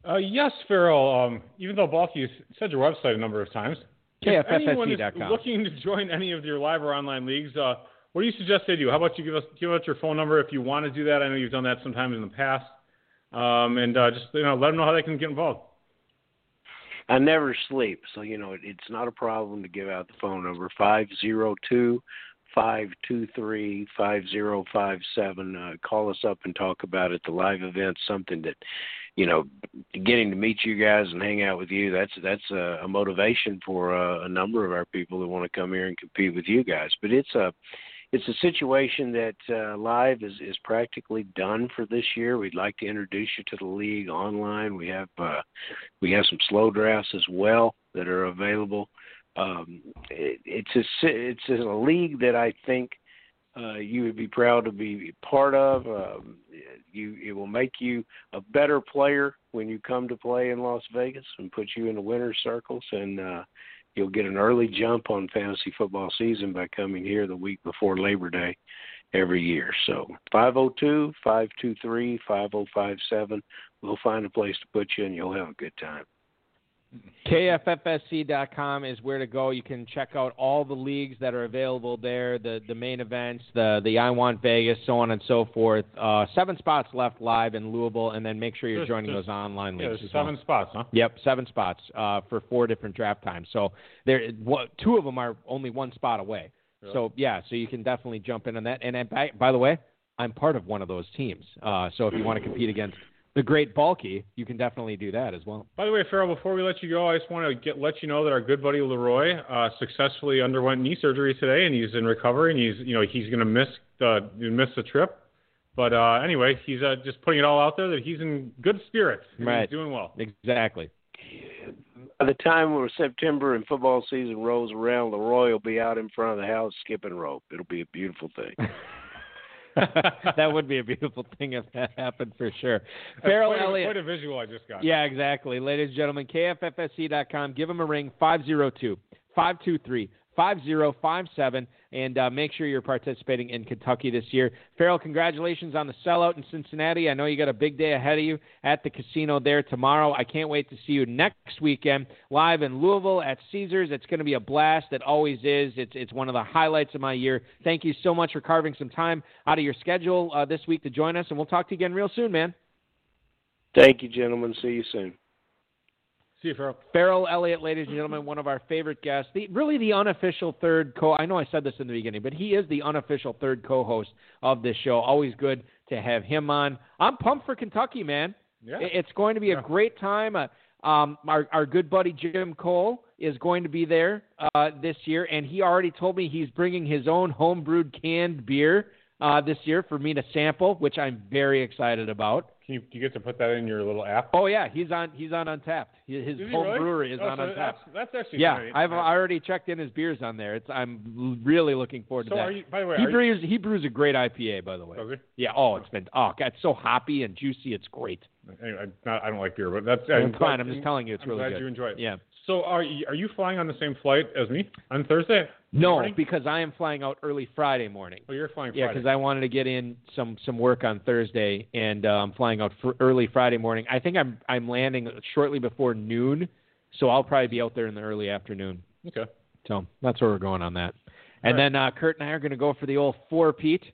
Uh, yes, Ferrell. Um, even though Balky said your website a number of times, if anyone is looking to join any of your live or online leagues, uh, what do you suggest they do? How about you give us give us your phone number if you want to do that? I know you've done that sometimes in the past, um, and uh, just you know let them know how they can get involved. I never sleep, so you know it, it's not a problem to give out the phone number five zero two five two three five zero five seven. Uh, call us up and talk about it. The live event, something that you know, getting to meet you guys and hang out with you. That's that's a, a motivation for uh, a number of our people who want to come here and compete with you guys. But it's a it's a situation that uh, live is, is practically done for this year. We'd like to introduce you to the league online. We have uh, we have some slow drafts as well that are available. Um, it, it's a it's a league that I think uh, you would be proud to be part of. Um, you it will make you a better player when you come to play in Las Vegas and put you in the winner's circles and. Uh, you'll get an early jump on fantasy football season by coming here the week before Labor Day every year. So 502 523 5057. We'll find a place to put you and you'll have a good time. KFFSC.com is where to go. You can check out all the leagues that are available there, the the main events, the the I Want Vegas, so on and so forth. Uh, seven spots left live in Louisville, and then make sure you're there's, joining those online yeah, leagues. There's seven well. spots, huh? Yep, seven spots uh, for four different draft times. So there, what, two of them are only one spot away. Really? So yeah, so you can definitely jump in on that. And, and by, by the way, I'm part of one of those teams. Uh, so if you want to compete against the great bulky, you can definitely do that as well. By the way, Ferrell, before we let you go, I just want to get let you know that our good buddy Leroy uh, successfully underwent knee surgery today, and he's in recovery, and he's you know he's going to miss the miss the trip. But uh, anyway, he's uh, just putting it all out there that he's in good spirits. Right. He's doing well. Exactly. By the time we're September and football season rolls around, Leroy will be out in front of the house skipping rope. It'll be a beautiful thing. that would be a beautiful thing if that happened for sure. Ferrell quite, a, Elliott. quite a visual I just got. Yeah, exactly. Ladies and gentlemen, KFFSC.com. Give them a ring, 502 523 5057, and uh, make sure you're participating in Kentucky this year. Ferrell, congratulations on the sellout in Cincinnati. I know you got a big day ahead of you at the casino there tomorrow. I can't wait to see you next weekend live in Louisville at Caesars. It's going to be a blast. It always is. It's, it's one of the highlights of my year. Thank you so much for carving some time out of your schedule uh, this week to join us, and we'll talk to you again real soon, man. Thank you, gentlemen. See you soon. See you, Ferrell. Ferrell Elliott, ladies and gentlemen, one of our favorite guests. The, really the unofficial third co. I know I said this in the beginning, but he is the unofficial third co-host of this show. Always good to have him on. I'm pumped for Kentucky, man. Yeah. It's going to be Yeah. a great time. Uh, um, our, our good buddy Jim Cole is going to be there uh, this year, and he already told me he's bringing his own homebrewed canned beer uh, this year for me to sample, which I'm very excited about. You, do you get to put that in your little app? Oh yeah, he's on he's on Untappd. His his Is home really? brewery is Oh, on so Untappd. That's, that's actually Yeah, kinda- I've I already checked in his beers on there. It's I'm really looking forward So to that. are you? By the way, he are you, brews he brews a great IPA by the way. he? Yeah, oh it's been oh god, it's so hoppy and juicy. It's great. Anyway, I, not, I don't like beer, but that's I'm fine. I'm just telling you, it's I'm really glad good. you enjoy it. Yeah. So are you, are you flying on the same flight as me on Thursday? No, morning? because I am flying out early Friday morning. Oh, you're flying Friday. Yeah, because I wanted to get in some some work on Thursday, and uh, I'm flying out fr- early Friday morning. I think I'm I'm landing shortly before noon, so I'll probably be out there in the early afternoon. Okay. So that's where we're going on that. And right. then uh, Kurt and I are going to go for the old four Pete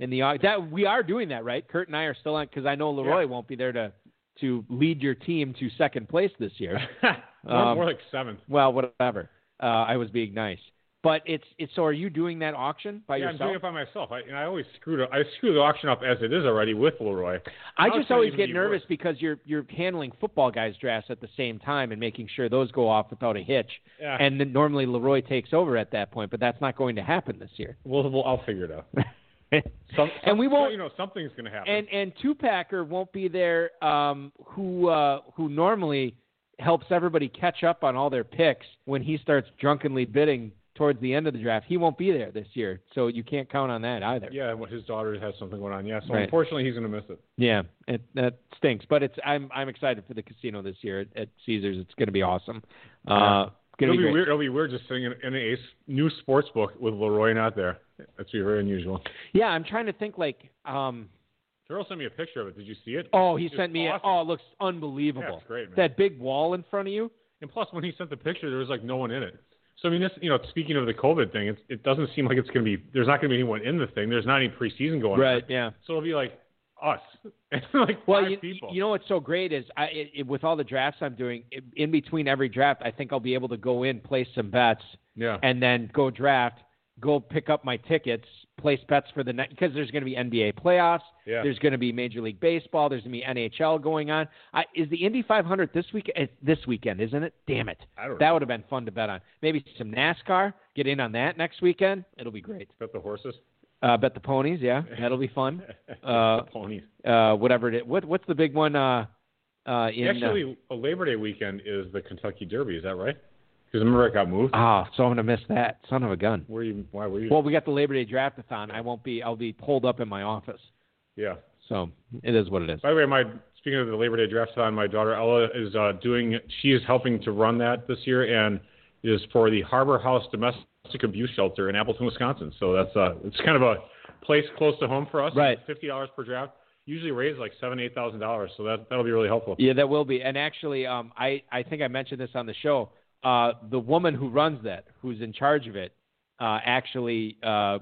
in the that we are doing that, right? Kurt and I are still on because I know Leroy Yeah. won't be there to to lead your team to second place this year. more, Um, more like seventh. well, whatever. Uh, I was being nice, but it's it's. So are you doing that auction by yourself? yeah, I'm doing it by myself. I, and I always screwed it. I screw the auction up as it is already with Leroy. I it's just always get nervous worse. because you're you're handling football guys' drafts at the same time and making sure those go off without a hitch. Yeah. And then normally Leroy takes over at that point, but that's not going to happen this year. We'll, we'll I'll figure it out. Some, and we won't. You know, something's going to happen. And and Tupacker won't be there. Um, who uh, who normally helps everybody catch up on all their picks when he starts drunkenly bidding towards the end of the draft. He won't be there this year, so you can't count on that either. yeah, what his daughter has something going on. Yeah, so Right. unfortunately he's going to miss it. Yeah, it, that stinks. But it's I'm I'm excited for the casino this year at, at Caesars. It's going to be awesome. Uh, It'll be be weird. It'll be weird just sitting in, in a new sports book with Leroy not there. That's be very unusual. Yeah, I'm trying to think like um. Terrell sent me a picture of it. Did you see it? Oh, he sent me. A, awesome. oh, it looks unbelievable. Yeah, great, man. That big wall in front of you. And plus, when he sent the picture, there was like no one in it. So I mean, this you know, speaking of the COVID thing, it's, it doesn't seem like it's going to be. There's not going to be anyone in the thing. There's not any preseason going on. Right, yeah. So it'll be like us, and like Well, five you, people. you know what's so great is I it, it, with all the drafts I'm doing i in between every draft, I think I'll be able to go in, place some bets, yeah. and then go draft, go pick up my tickets, place bets for the next because there's going to be NBA playoffs. Yeah. There's going to be Major League Baseball. There's going to be NHL going on. I, is the Indy 500 this week? This weekend, isn't it? Damn it! I don't That know. would have been fun to bet on. Maybe some NASCAR. Get in on that next weekend. It'll be great. Bet the horses. Uh, bet the ponies. Yeah, that'll be fun. Uh, the ponies. Uh, whatever it is. What, what's the big one? Uh, uh, in uh, Actually, a Labor Day weekend is the Kentucky Derby. Is that right? Because remember it got moved. Ah, so I'm gonna miss that. Son of a gun. Where you? Why were you? Well, we got the Labor Day Draftathon. I won't be. I'll be pulled up in my office. yeah. So it is what it is. By the way, my speaking of the Labor Day draft on, my daughter Ella is uh, doing. She is helping to run that this year, and it is for the Harbor House Domestic Abuse Shelter in Appleton, Wisconsin. So that's uh, it's kind of a place close to home for us. Right. Fifty dollars per draft. Usually raise like seven, eight thousand dollars. So that that'll be really helpful. Yeah, that will be. And actually, um, I I think I mentioned this on the show. Uh, the woman who runs that, who's in charge of it, uh, actually uh,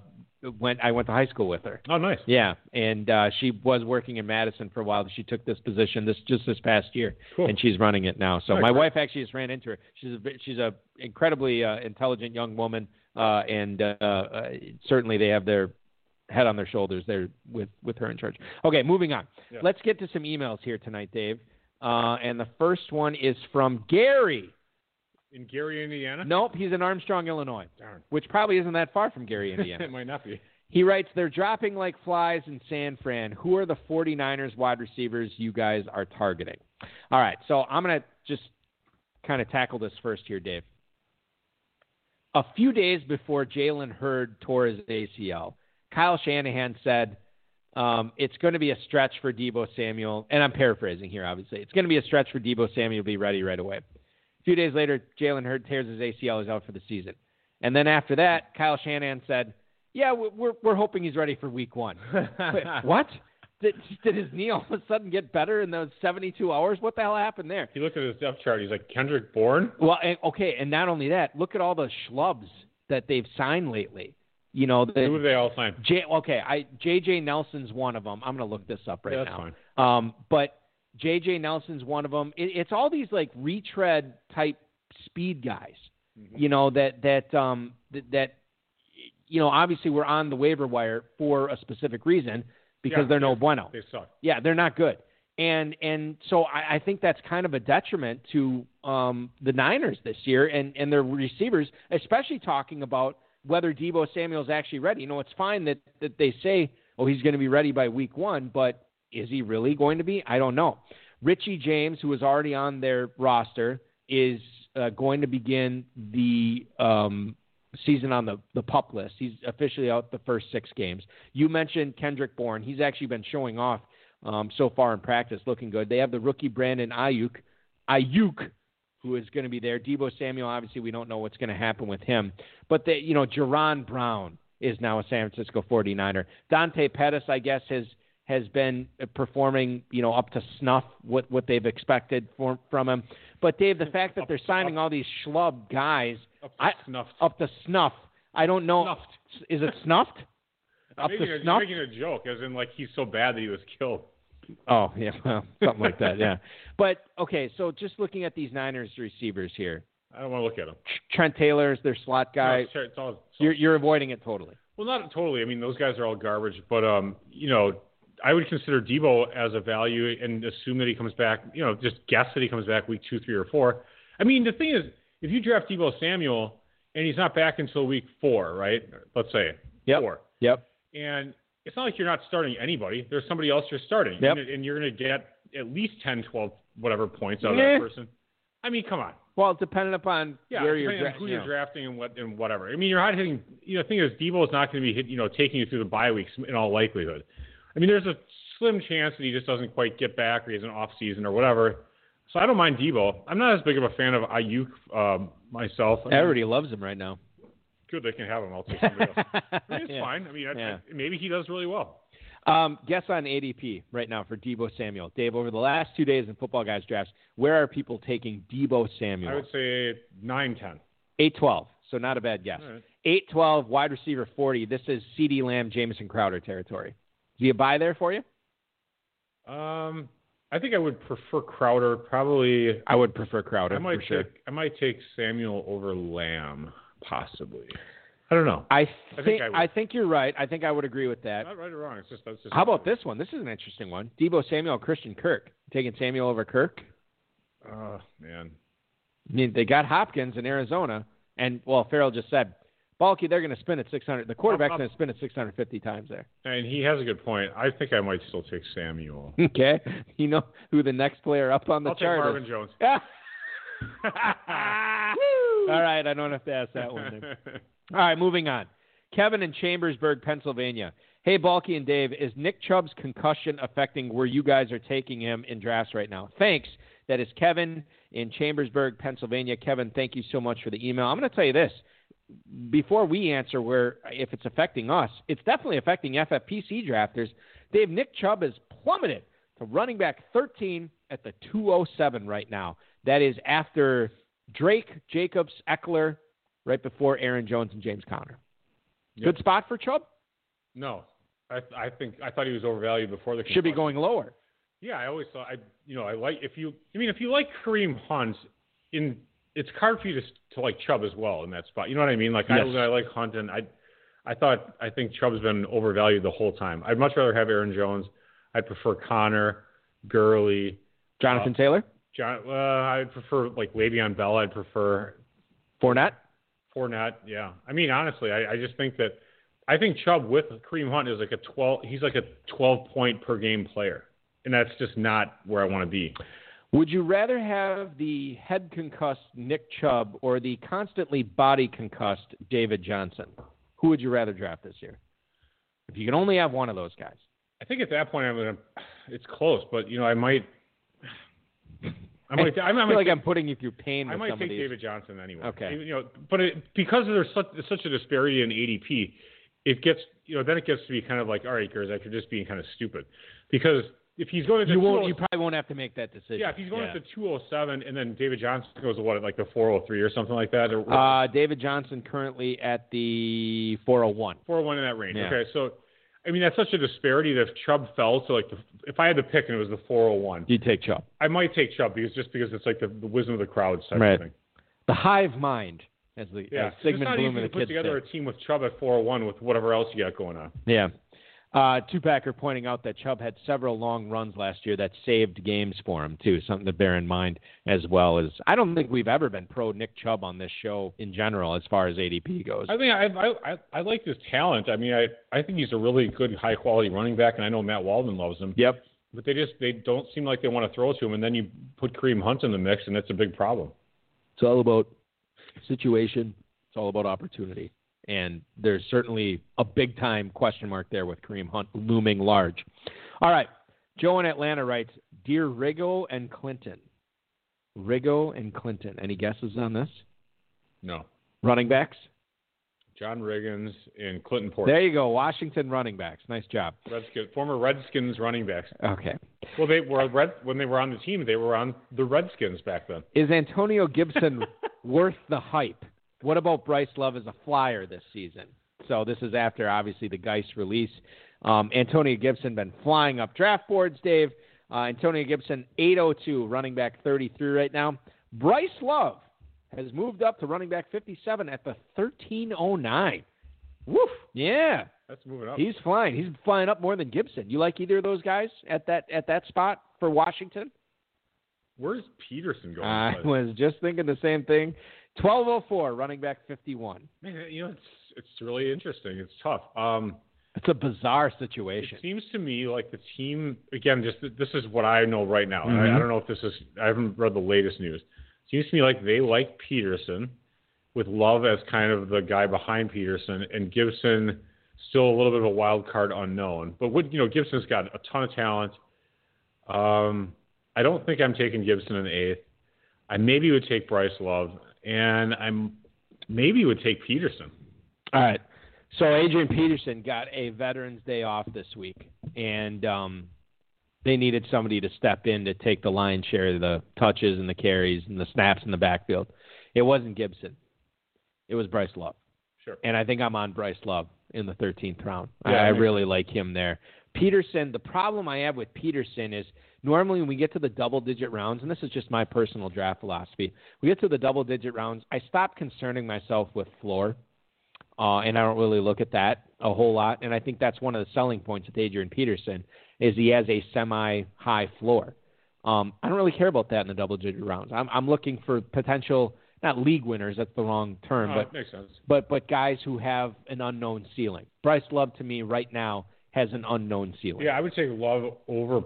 went. I went to high school with her. Oh, nice. Yeah, and uh, she was working in Madison for a while. She took this position this just this past year, Cool. and she's running it now. So my wife actually just ran into her. She's a she's a incredibly uh, intelligent young woman, uh, and uh, uh, certainly they have their head on their shoulders there with with her in charge. Okay, moving on. Yeah. Let's get to some emails here tonight, Dave. Uh, and the first one is from Gary. In Gary, Indiana. Nope, he's in Armstrong, Illinois, Darn. which probably isn't that far from Gary, Indiana. it might not be. He writes, They're dropping like flies in San Fran. Who are the 49ers wide receivers you guys are targeting? All right, so I'm going to just kind of tackle this first here, Dave. A few days before Jalen Hurd tore his ACL, Kyle Shanahan said, um, it's going to be a stretch for Deebo Samuel, and I'm paraphrasing here, obviously. It's going to be a stretch for Deebo Samuel to be ready right away. A few days later, Jalen Hurd tears his ACL, is out for the season. And then after that, Kyle Shanahan said, "Yeah, we- we're we're hoping he's ready for Week One." Wait, what? Did, did his knee all of a sudden get better in those 72 hours? What the hell happened there? He looked at his depth chart. He's like Kendrick Bourne. Well, and, okay, and not only that, look at all the schlubs that they've signed lately. You know, Who the, did they all sign? J, okay, I JJ Nelson's one of them. I'm going to look this up right Yeah, that's now. fine. Um, but JJ Nelson's one of them. It, it's all these like retread type speed guys. Mm-hmm. You know that that um that, that you know obviously we're on the waiver wire for a specific reason because Yeah, they're no bueno. They suck. Yeah, they're not good. And and so I, I think that's kind of a detriment to um, the Niners this year and, and their receivers, especially talking about whether Deebo Samuel's actually ready. You know, it's fine that, that they say, oh, he's going to be ready by week one, but is he really going to be? I don't know. Richie James, who is already on their roster, is uh, going to begin the um, season on the, the pup list. He's officially out the first six games. You mentioned Kendrick Bourne. He's actually been showing off um, so far in practice, looking good. They have the rookie Brandon Aiyuk, Aiyuk, who is going to be there. Deebo Samuel, obviously, we don't know what's going to happen with him. But, the, you know, Jerron Brown is now a San Francisco 49er. Dante Pettis, I guess, has has been performing, you know, up to snuff what what they've expected for, from him. But Dave, the fact that they're signing all these schlub guys Up to I- snuffed. up to snuff, I don't know. Snuffed. Is it snuffed? up to a, snuff. You're making a joke, as in like he's so bad that he was killed. Oh yeah, well, something like that. Yeah, but okay. So just looking at these Niners receivers here, I don't want to look at them. Trent Taylor's their slot No, guy. it's, it's all, it's all- You're you're avoiding it totally. well, not totally. I mean, those guys are all garbage, but um, you know, I would consider Deebo as a value and assume that he comes back. You know, just guess that he comes back week two, three, or four. I mean, the thing is, if you draft Deebo Samuel and he's not back until week four, right? Let's say Yep. four, Yep. and it's not like you're not starting anybody. There's somebody else you're starting, Yep. and, and you're going to get at least 10, 12, whatever points out of Yeah. that person. I mean, come on. Well, depending upon Yeah, where you're depending on dra- who you you're know. drafting and what and whatever. I mean, you're not hitting. You know, the thing is, Deebo is not going to be hit. You know, taking you through the bye weeks in all likelihood. I mean, there's a slim chance that he just doesn't quite get back, or he has an off season, or whatever. So I don't mind Deebo. I'm not as big of a fan of Aiyuk um, myself. I mean, Everybody loves him right now. good, they can have him. I'll take somebody else. I mean, it's Yeah. fine. I mean, I, Yeah. I, maybe he does really well. Um, guess on ADP right now for Deebo Samuel. Dave, over the last two days in Football Guys drafts, where are people taking Deebo Samuel? I would say nine, ten. Eight twelve. So not a bad guess. All right. Eight twelve, wide receiver forty. This is CeeDee Lamb, Jamison Crowder territory. Do you buy there for you? Um, I think I would prefer Crowder. Probably. I would prefer Crowder I might for sure. take. I might take Samuel over Lamb, possibly. I don't know. I think think I. I think you're right. I think I would agree with that. Not right or wrong. It's just that's just. How about this one? This is an interesting one. Deebo Samuel, Christian Kirk. Taking Samuel over Kirk. Oh man. I mean, they got Hopkins in Arizona, and well, Ferrell just said, Balky, they're going to spin it 600. The quarterback's going to spin it 650 times there. And he has a good point. I think I might still take Samuel. Okay, you know who the next player up on the I'll take chart Marvin is? Jones. All right, I don't have to ask that one. Then. All right, moving on. Kevin in Chambersburg, Pennsylvania. Hey, Balky and Dave, is Nick Chubb's concussion affecting where you guys are taking him in drafts right now? Thanks. That is Kevin in Chambersburg, Pennsylvania. Kevin, thank you so much for the email. I'm going to tell you this before we answer where if it's affecting us, it's definitely affecting FFPC drafters. Dave, Nick Chubb has plummeted to running back 13 at the 207 right now. That is after Drake, Jacobs, Ekeler, right before Aaron Jones and James Conner. Good spot for Chubb. No, I I think I thought he was overvalued before the. Should be going lower. Yeah, I always thought I you know I like if you I mean if you like Kareem Hunt in it's hard for you to to like Chubb as well in that spot. You know what I mean? Like Yes. I I like Hunt and I I thought I think Chubb's been overvalued the whole time. I'd much rather have Aaron Jones. I'd prefer Conner, Gurley, Jonathan Uh, Taylor, John. Uh, I'd prefer like Le'Veon Bell. I'd prefer Fournette. Fournette. Yeah. I mean honestly, I, I just think that I think Chubb with Kareem Hunt is like a twelve. He's like a twelve point per game player, and that's just not where I want to be. Would you rather have the head concussed Nick Chubb or the constantly body concussed David Johnson? Who would you rather draft this year? If you can only have one of those guys. I think at that point I'm gonna. It's close, but you know I might. I might. I, I might feel like I'm putting you through pain I might take these. David Johnson anyway. Okay. You know, but it, because there's such such a disparity in ADP, it gets you know then it gets to be kind of like all right, Gerczak, you're just being kind of stupid, because if he's going to You won't. 207 You probably won't have to make that decision. yeah, if he's going Yeah. up to 207 and then David Johnson goes to what like the 403 or something like that, or Uh, David Johnson currently at the 401. 401 in that range. Yeah. Okay, so I mean that's such a disparity that if Chubb fell to like the, if I had to pick and it was the 401, You take Chubb. I might take Chubb because just because it's like the, the wisdom of the crowd type Right. thing. The hive mind, as the Yeah, as it's Sigmund not Bloom easy to put together a team with Chubb at 401 with whatever else you got going on. Yeah. Uh, Tupacker pointing out that Chubb had several long runs last year that saved games for him too. Something to bear in mind as well as I don't think we've ever been pro Nick Chubb on this show in general as far as ADP goes. I think I I I, I like his talent. I mean, I I think he's a really good high quality running back, and I know Matt Waldman loves him. Yep. But they just they don't seem like they want to throw to him, and then you put Kareem Hunt in the mix, and that's a big problem. It's all about situation. It's all about opportunity. And there's certainly a big time question mark there with Kareem Hunt looming large. All right. Joe in Atlanta writes Dear Riggo and Clinton. Riggo and Clinton. Any guesses on this? No, Running backs? John Riggins and Clinton Portis, There you go. Washington running backs. Nice job. Redskins, former Redskins running backs. Okay. Well, they were red when they were on the team. They were on the Redskins back then. Is Antonio Gibson worth the hype? What about Bryce Love as a flyer this season? So this is after obviously the Guice release. Um, Antonio Gibson been flying up draft boards, Dave. Uh, Antonio Gibson, 802, running back 33 right now. Bryce Love has moved up to running back 57 at the 1309. Woof. Yeah. That's moving up. He's flying. He's flying up more than Gibson. You like either of those guys at that at that spot for Washington? Where's Peterson going? I was just thinking the same thing. 1204, running back 51. Man, you know, it's it's really interesting. It's tough. Um, it's a bizarre situation. It seems to me like the team again. Just this is what I know right now. Mm-hmm. I, I don't know if this is. I haven't read the latest news. It seems to me like they like Peterson, with Love as kind of the guy behind Peterson, and Gibson still a little bit of a wild card unknown. But what you know, Gibson's got a ton of talent. Um, I don't think I'm taking Gibson in the eighth. I maybe would take Bryce Love, and I'm maybe would take Peterson. All right. So Adrian Peterson got a Veterans Day off this week, and um, they needed somebody to step in to take the lion's share of the touches and the carries and the snaps in the backfield. It wasn't Gibson. It was Bryce Love. Sure. And I think I'm on Bryce Love in the 13th round. Yeah, I, I really like him there. Peterson, the problem I have with Peterson is normally when we get to the double digit rounds, and this is just my personal draft philosophy, we get to the double digit rounds, I stop concerning myself with floor. Uh, and I don't really look at that a whole lot. And I think that's one of the selling points with Adrian Peterson is he has a semi high floor. Um, I don't really care about that in the double digit rounds. I'm, I'm looking for potential not league winners, that's the wrong term, Oh, but makes sense. but but guys who have an unknown ceiling. Bryce Love to me right now has an unknown ceiling. Yeah, I would say Love over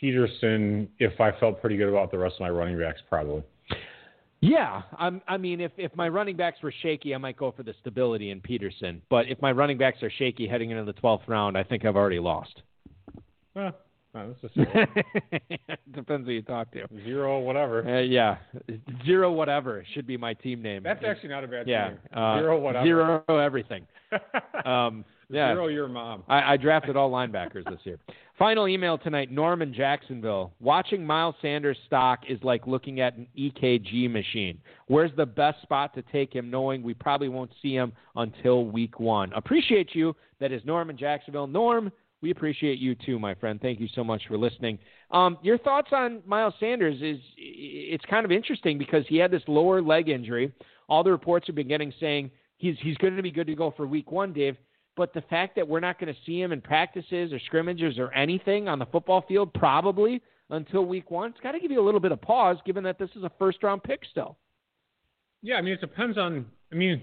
Peterson if I felt pretty good about the rest of my running backs, probably. Yeah, I'm, I mean, if if my running backs were shaky, I might go for the stability in Peterson. But if my running backs are shaky heading into the 12th round, I think I've already lost. Eh, no, that's just Depends who you talk to. zero, whatever. Uh, yeah, zero whatever should be my team name. That's actually not a bad yeah, team. uh, zero, whatever. Zero everything. Um, yeah, Zero, your mom. I, I drafted all linebackers this year. Final email tonight, Norman Jacksonville. Watching Miles Sanders stock is like looking at an EKG machine. Where's the best spot to take him, knowing we probably won't see him until week one? Appreciate you. That is Norman Jacksonville. Norm, we appreciate you too, my friend. Thank you so much for listening. Um, your thoughts on Miles Sanders is it's kind of interesting because he had this lower leg injury. All the reports have been getting saying he's he's going to be good to go for week one, Dave. But the fact that we're not going to see him in practices or scrimmages or anything on the football field probably until week one, it's got to give you a little bit of pause given that this is a first round pick still. Yeah, I mean, it depends on. I mean,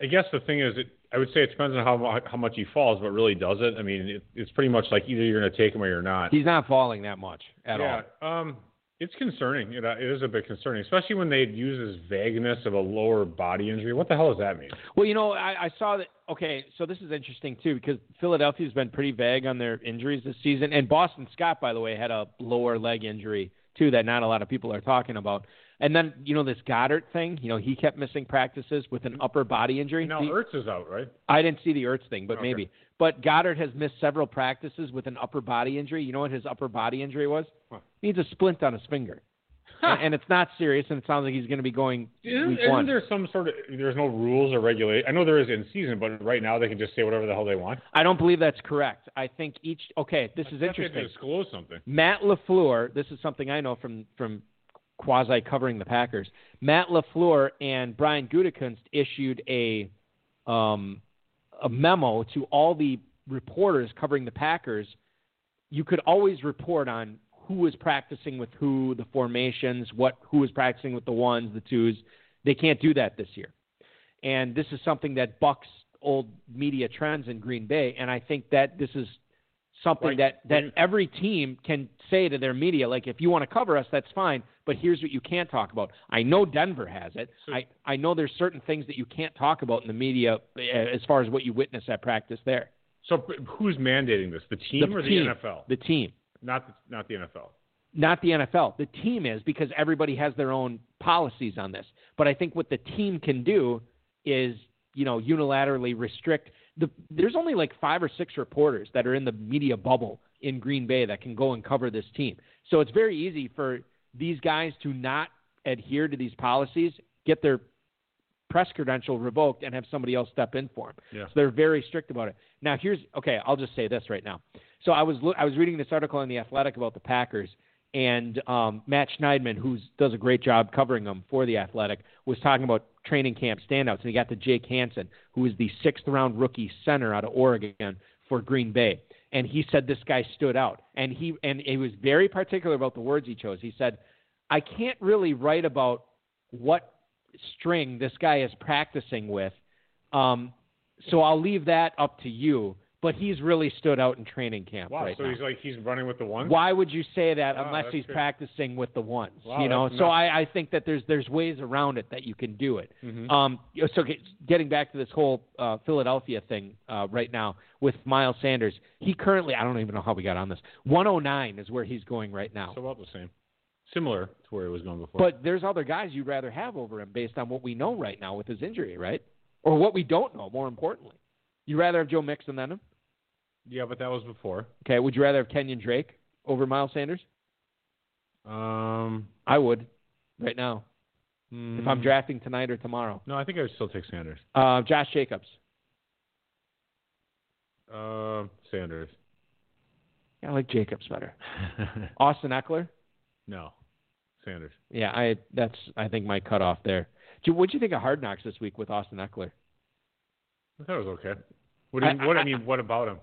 I guess the thing is, it, I would say it depends on how how much he falls, but really does it? I mean, it, it's pretty much like either you're going to take him or you're not. He's not falling that much at yeah, all. um, it's concerning. It, uh, it is a bit concerning, especially when they use this vagueness of a lower body injury. What the hell does that mean? Well, you know, I, I saw that. Okay, so this is interesting too because Philadelphia's been pretty vague on their injuries this season, and Boston Scott, by the way, had a lower leg injury too that not a lot of people are talking about. And then you know this Goedert thing. You know he kept missing practices with an upper body injury. Now The- Ertz is out, right? I didn't see the Ertz thing, but Okay. maybe. But Goedert has missed several practices with an upper body injury. You know what his upper body injury was? He needs a splint on his finger, and, and it's not serious. And it sounds like he's going to be going Isn't, isn't there some sort of there's no rules or regulate? I know there is in season, but right now they can just say whatever the hell they want. I don't believe that's correct. I think each. Okay, this is They have interesting. disclose something. Matt LaFleur. This is something I know from from quasi covering the Packers. Matt LaFleur and Brian Gutekunst issued a um, a memo to all the reporters covering the Packers. You could always report on who was practicing with who, the formations, what who was practicing with the ones, the twos. They can't do that this year, and this is something that bucks old media trends in Green Bay. And I think that this is something Like, that that every team can say to their media, like, if you want to cover us, that's fine, but here's what you can't talk about. I know Denver has it. I I know there's certain things that you can't talk about in the media uh, as far as what you witness at practice there. So who's mandating this? The team or the NFL? The team. Not the, not the NFL. Not the NFL. The team is because everybody has their own policies on this. But I think what the team can do is, you know, unilaterally restrict the there's only like five or six reporters that are in the media bubble in Green Bay that can go and cover this team. So it's very easy for these guys to not adhere to these policies, get their press credential revoked and have somebody else step in for them. Yeah. So they're very strict about it. Now here's okay. I'll just say this right now. So I was I was reading this article in the Athletic about the Packers, and um, Matt Schneidman, who does a great job covering them for the Athletic, was talking about training camp standouts, and he got to Jake Hanson, who is the sixth round rookie center out of Oregon for Green Bay, and he said this guy stood out, and he and he was very particular about the words he chose. He said, "I can't really write about what string this guy is practicing with." Um, so I'll leave that up to you. But he's really stood out in training camp Wow. right so now. he's like he's running with the ones. Why would you say that Wow, unless he's good. practicing with the ones? Wow, you know, so. I, I think that there's there's ways around it that you can do it. Mhm. Um, so get, getting back to this whole uh, Philadelphia thing uh, right now with Miles Sanders, he currently I don't even know how we got on this. 109 is where he's going right now. So about the same. Similar to where he was going before. But there's other guys you'd rather have over him based on what we know right now with his injury, right? Or what we don't know. More importantly, You'd rather have Joe Mixon than him? Yeah, but that was before. Okay. Would you rather have Kenyan Drake over Miles Sanders? Um, I would, right now. If I'm mm, drafting tonight or tomorrow. No, I think I would still take Sanders. Uh, Josh Jacobs. Uh, Sanders. Yeah, I like Jacobs better. Austin Ekeler. no, Sanders. Yeah, I that's I think my cutoff there. What do you think of Hard Knocks this week with Austin Ekeler? I thought it was okay. What do you, I- what I, I- mean? What about him?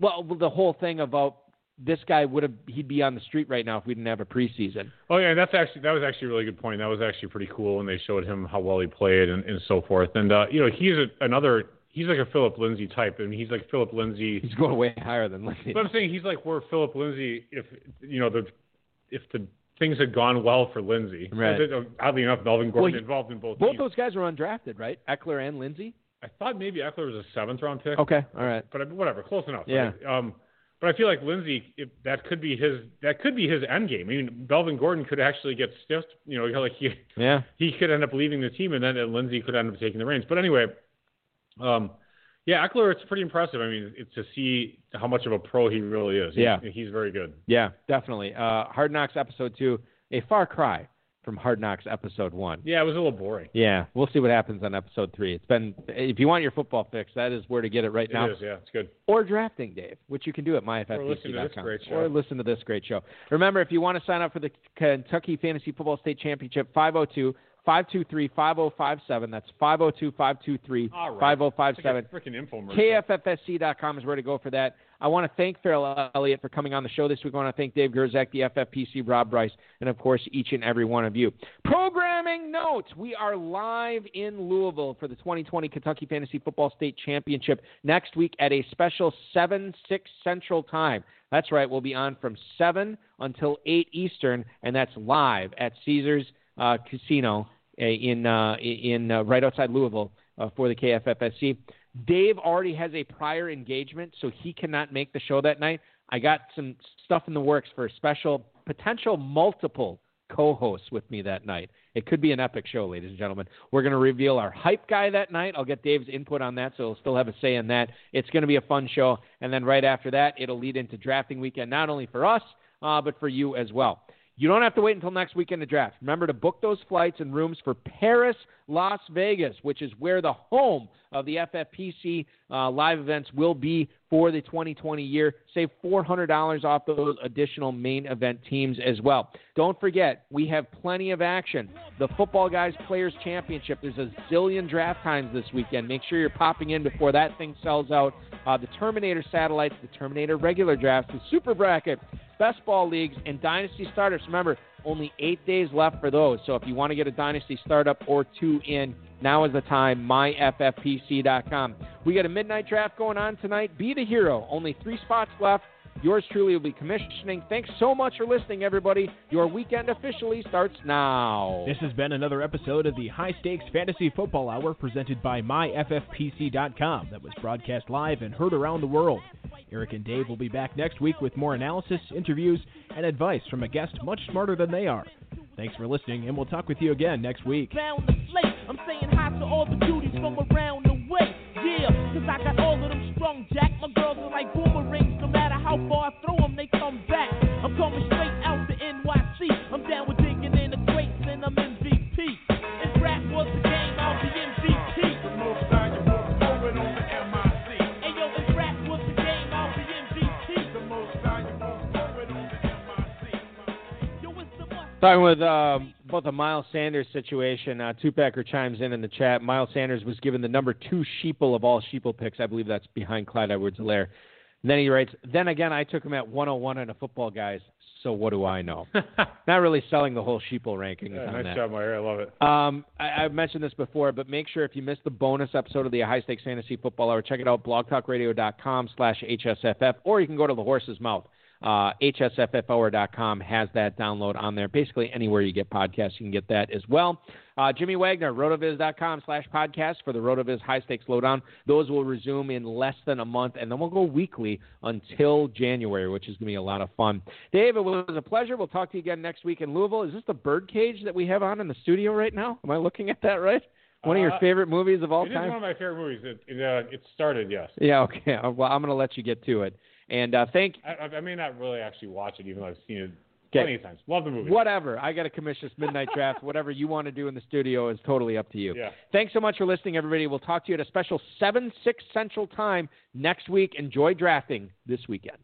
Well, the whole thing about this guy would have he'd be on the street right now if we didn't have a preseason. Oh yeah, that's actually that was actually a really good point. That was actually pretty cool when they showed him how well he played and, and so forth. And uh, you know, he's a, another. He's like a Phillip Lindsay type, and he's like Phillip Lindsay. He's going way higher than Lindsay. But I'm saying he's like where Phillip Lindsay, if you know the, if the things had gone well for Lindsay. Right. Oddly enough, Melvin Well, Gordon he- involved in both. Both teams. those guys were undrafted, right? Ekeler and Lindsay. I thought maybe Ekeler was a seventh round pick. Okay, all right. But whatever, close enough. Yeah. right? Um, but I feel like Lindsay, that could be his, that could be his end game. I mean, Melvin Gordon could actually get stiffed. You know, like he Yeah. he could end up leaving the team, and then Lindsay could end up taking the reins. But anyway, um, yeah, Ekeler, it's pretty impressive. I mean, it's to see how much of a pro he really is. He's- Yeah. he's very good. Yeah, definitely. Uh, Hard Knocks episode two, a far cry from Hard Knocks episode one. Yeah, it was a little boring. Yeah, we'll see what happens on episode three. It's been if you want your football fix, that is where to get it right It now. is, yeah, it's good. Or drafting, Dave, which you can do at Or listen to this myffpc.com. great show. Or listen to this great show. Remember, if you want to sign up for the Kentucky Fantasy Football State Championship, 502 523 5057. That's 502 523 5057. It's like. KFFSC.com is where to go for that. I want to thank Ferrell Elliott for coming on the show this week. I want to thank Dave Gerczak, the FFPC, Rob Bryce, and of course, each and every one of you. Programming notes we are live in Louisville for the 2020 Kentucky Fantasy Football State Championship next week at a special 7 6 Central Time. That's right, we'll be on from 7 until 8 Eastern, and that's live at Caesars uh, Casino uh, in, uh, in uh, right outside Louisville uh, for the KFFSC. Dave already has a prior engagement, so he cannot make the show that night. I got some stuff in the works for a special, potential multiple co hosts with me that night. It could be an epic show, ladies and gentlemen. We're going to reveal our hype guy that night. I'll get Dave's input on that, so he'll still have a say in that. It's going to be a fun show. And then right after that, it'll lead into drafting weekend, not only for us, uh, but for you as well. You don't have to wait until next weekend to draft. Remember to book those flights and rooms for Paris, Las Vegas, which is where the home of the FFPC uh, live events will be for the 2020 year. Save $400 off those additional main event teams as well. Don't forget, we have plenty of action. The Footballguys Players Championship, there's a zillion draft times this weekend. Make sure you're popping in before that thing sells out. Uh, the Terminator satellites, the Terminator regular drafts, the Super Bracket, best ball leagues, and dynasty Starters. Remember, only eight days left for those. So if you want to get a dynasty startup or two in, now is the time. MyFFPC.com. We got a midnight draft going on tonight. Be the hero. Only three spots left. Yours truly will be commissioning. Thanks so much for listening, everybody. Your weekend officially starts now. This has been another episode of the High Stakes Fantasy Football Hour presented by MyFFPC.com that was broadcast live and heard around the world. Eric and Dave will be back next week with more analysis, interviews, and advice from a guest much smarter than they are. Thanks for listening, and we'll talk with you again next week. I'm saying hi to all the beauties from around the way. Yeah, cause I got all of them Jack. My girls are like boomerangs. No matter how far I throw them, they come back. I'm coming straight out the NYC. I'm down with digging in the crates and I'm MVP. Talking with um, about the Miles Sanders situation, uh, Tupacker chimes in in the chat. Miles Sanders was given the number two sheeple of all sheeple picks. I believe that's behind Clyde Edwards-Hilaire. Then he writes, then again, I took him at 101 in a football, guys. So what do I know? Not really selling the whole sheeple rankings Yeah, nice that. job, Meyer. I love it. Um, I, I've mentioned this before, but make sure if you missed the bonus episode of the High Stakes Fantasy Football Hour, check it out, blogtalkradio.com slash HSFF, or you can go to the horse's mouth. Uh, HSFFhour.com has that download on there. Basically, anywhere you get podcasts, you can get that as well. Uh, Jimmy Wagner, rotoviz.com slash podcast for the RotoViz High Stakes Lowdown. Those will resume in less than a month, and then we'll go weekly until January, which is going to be a lot of fun. Dave, it was a pleasure. We'll talk to you again next week in Louisville. Is this the birdcage that we have on in the studio right now? Am I looking at that right? One of your Uh, favorite movies of all It is time? one of my favorite movies. It it, uh, it started, yes. Yeah, okay. Uh, Well, I'm going to let you get to it. And uh, thank I, I- may not really actually watch it, even though I've seen it Okay. plenty of times. Love the movie. whatever. I got a commission this midnight draft. Whatever you want to do in the studio is totally up to you. Yeah. Thanks so much for listening, everybody. We'll talk to you at a special 7 6 Central Time next week. Enjoy drafting this weekend.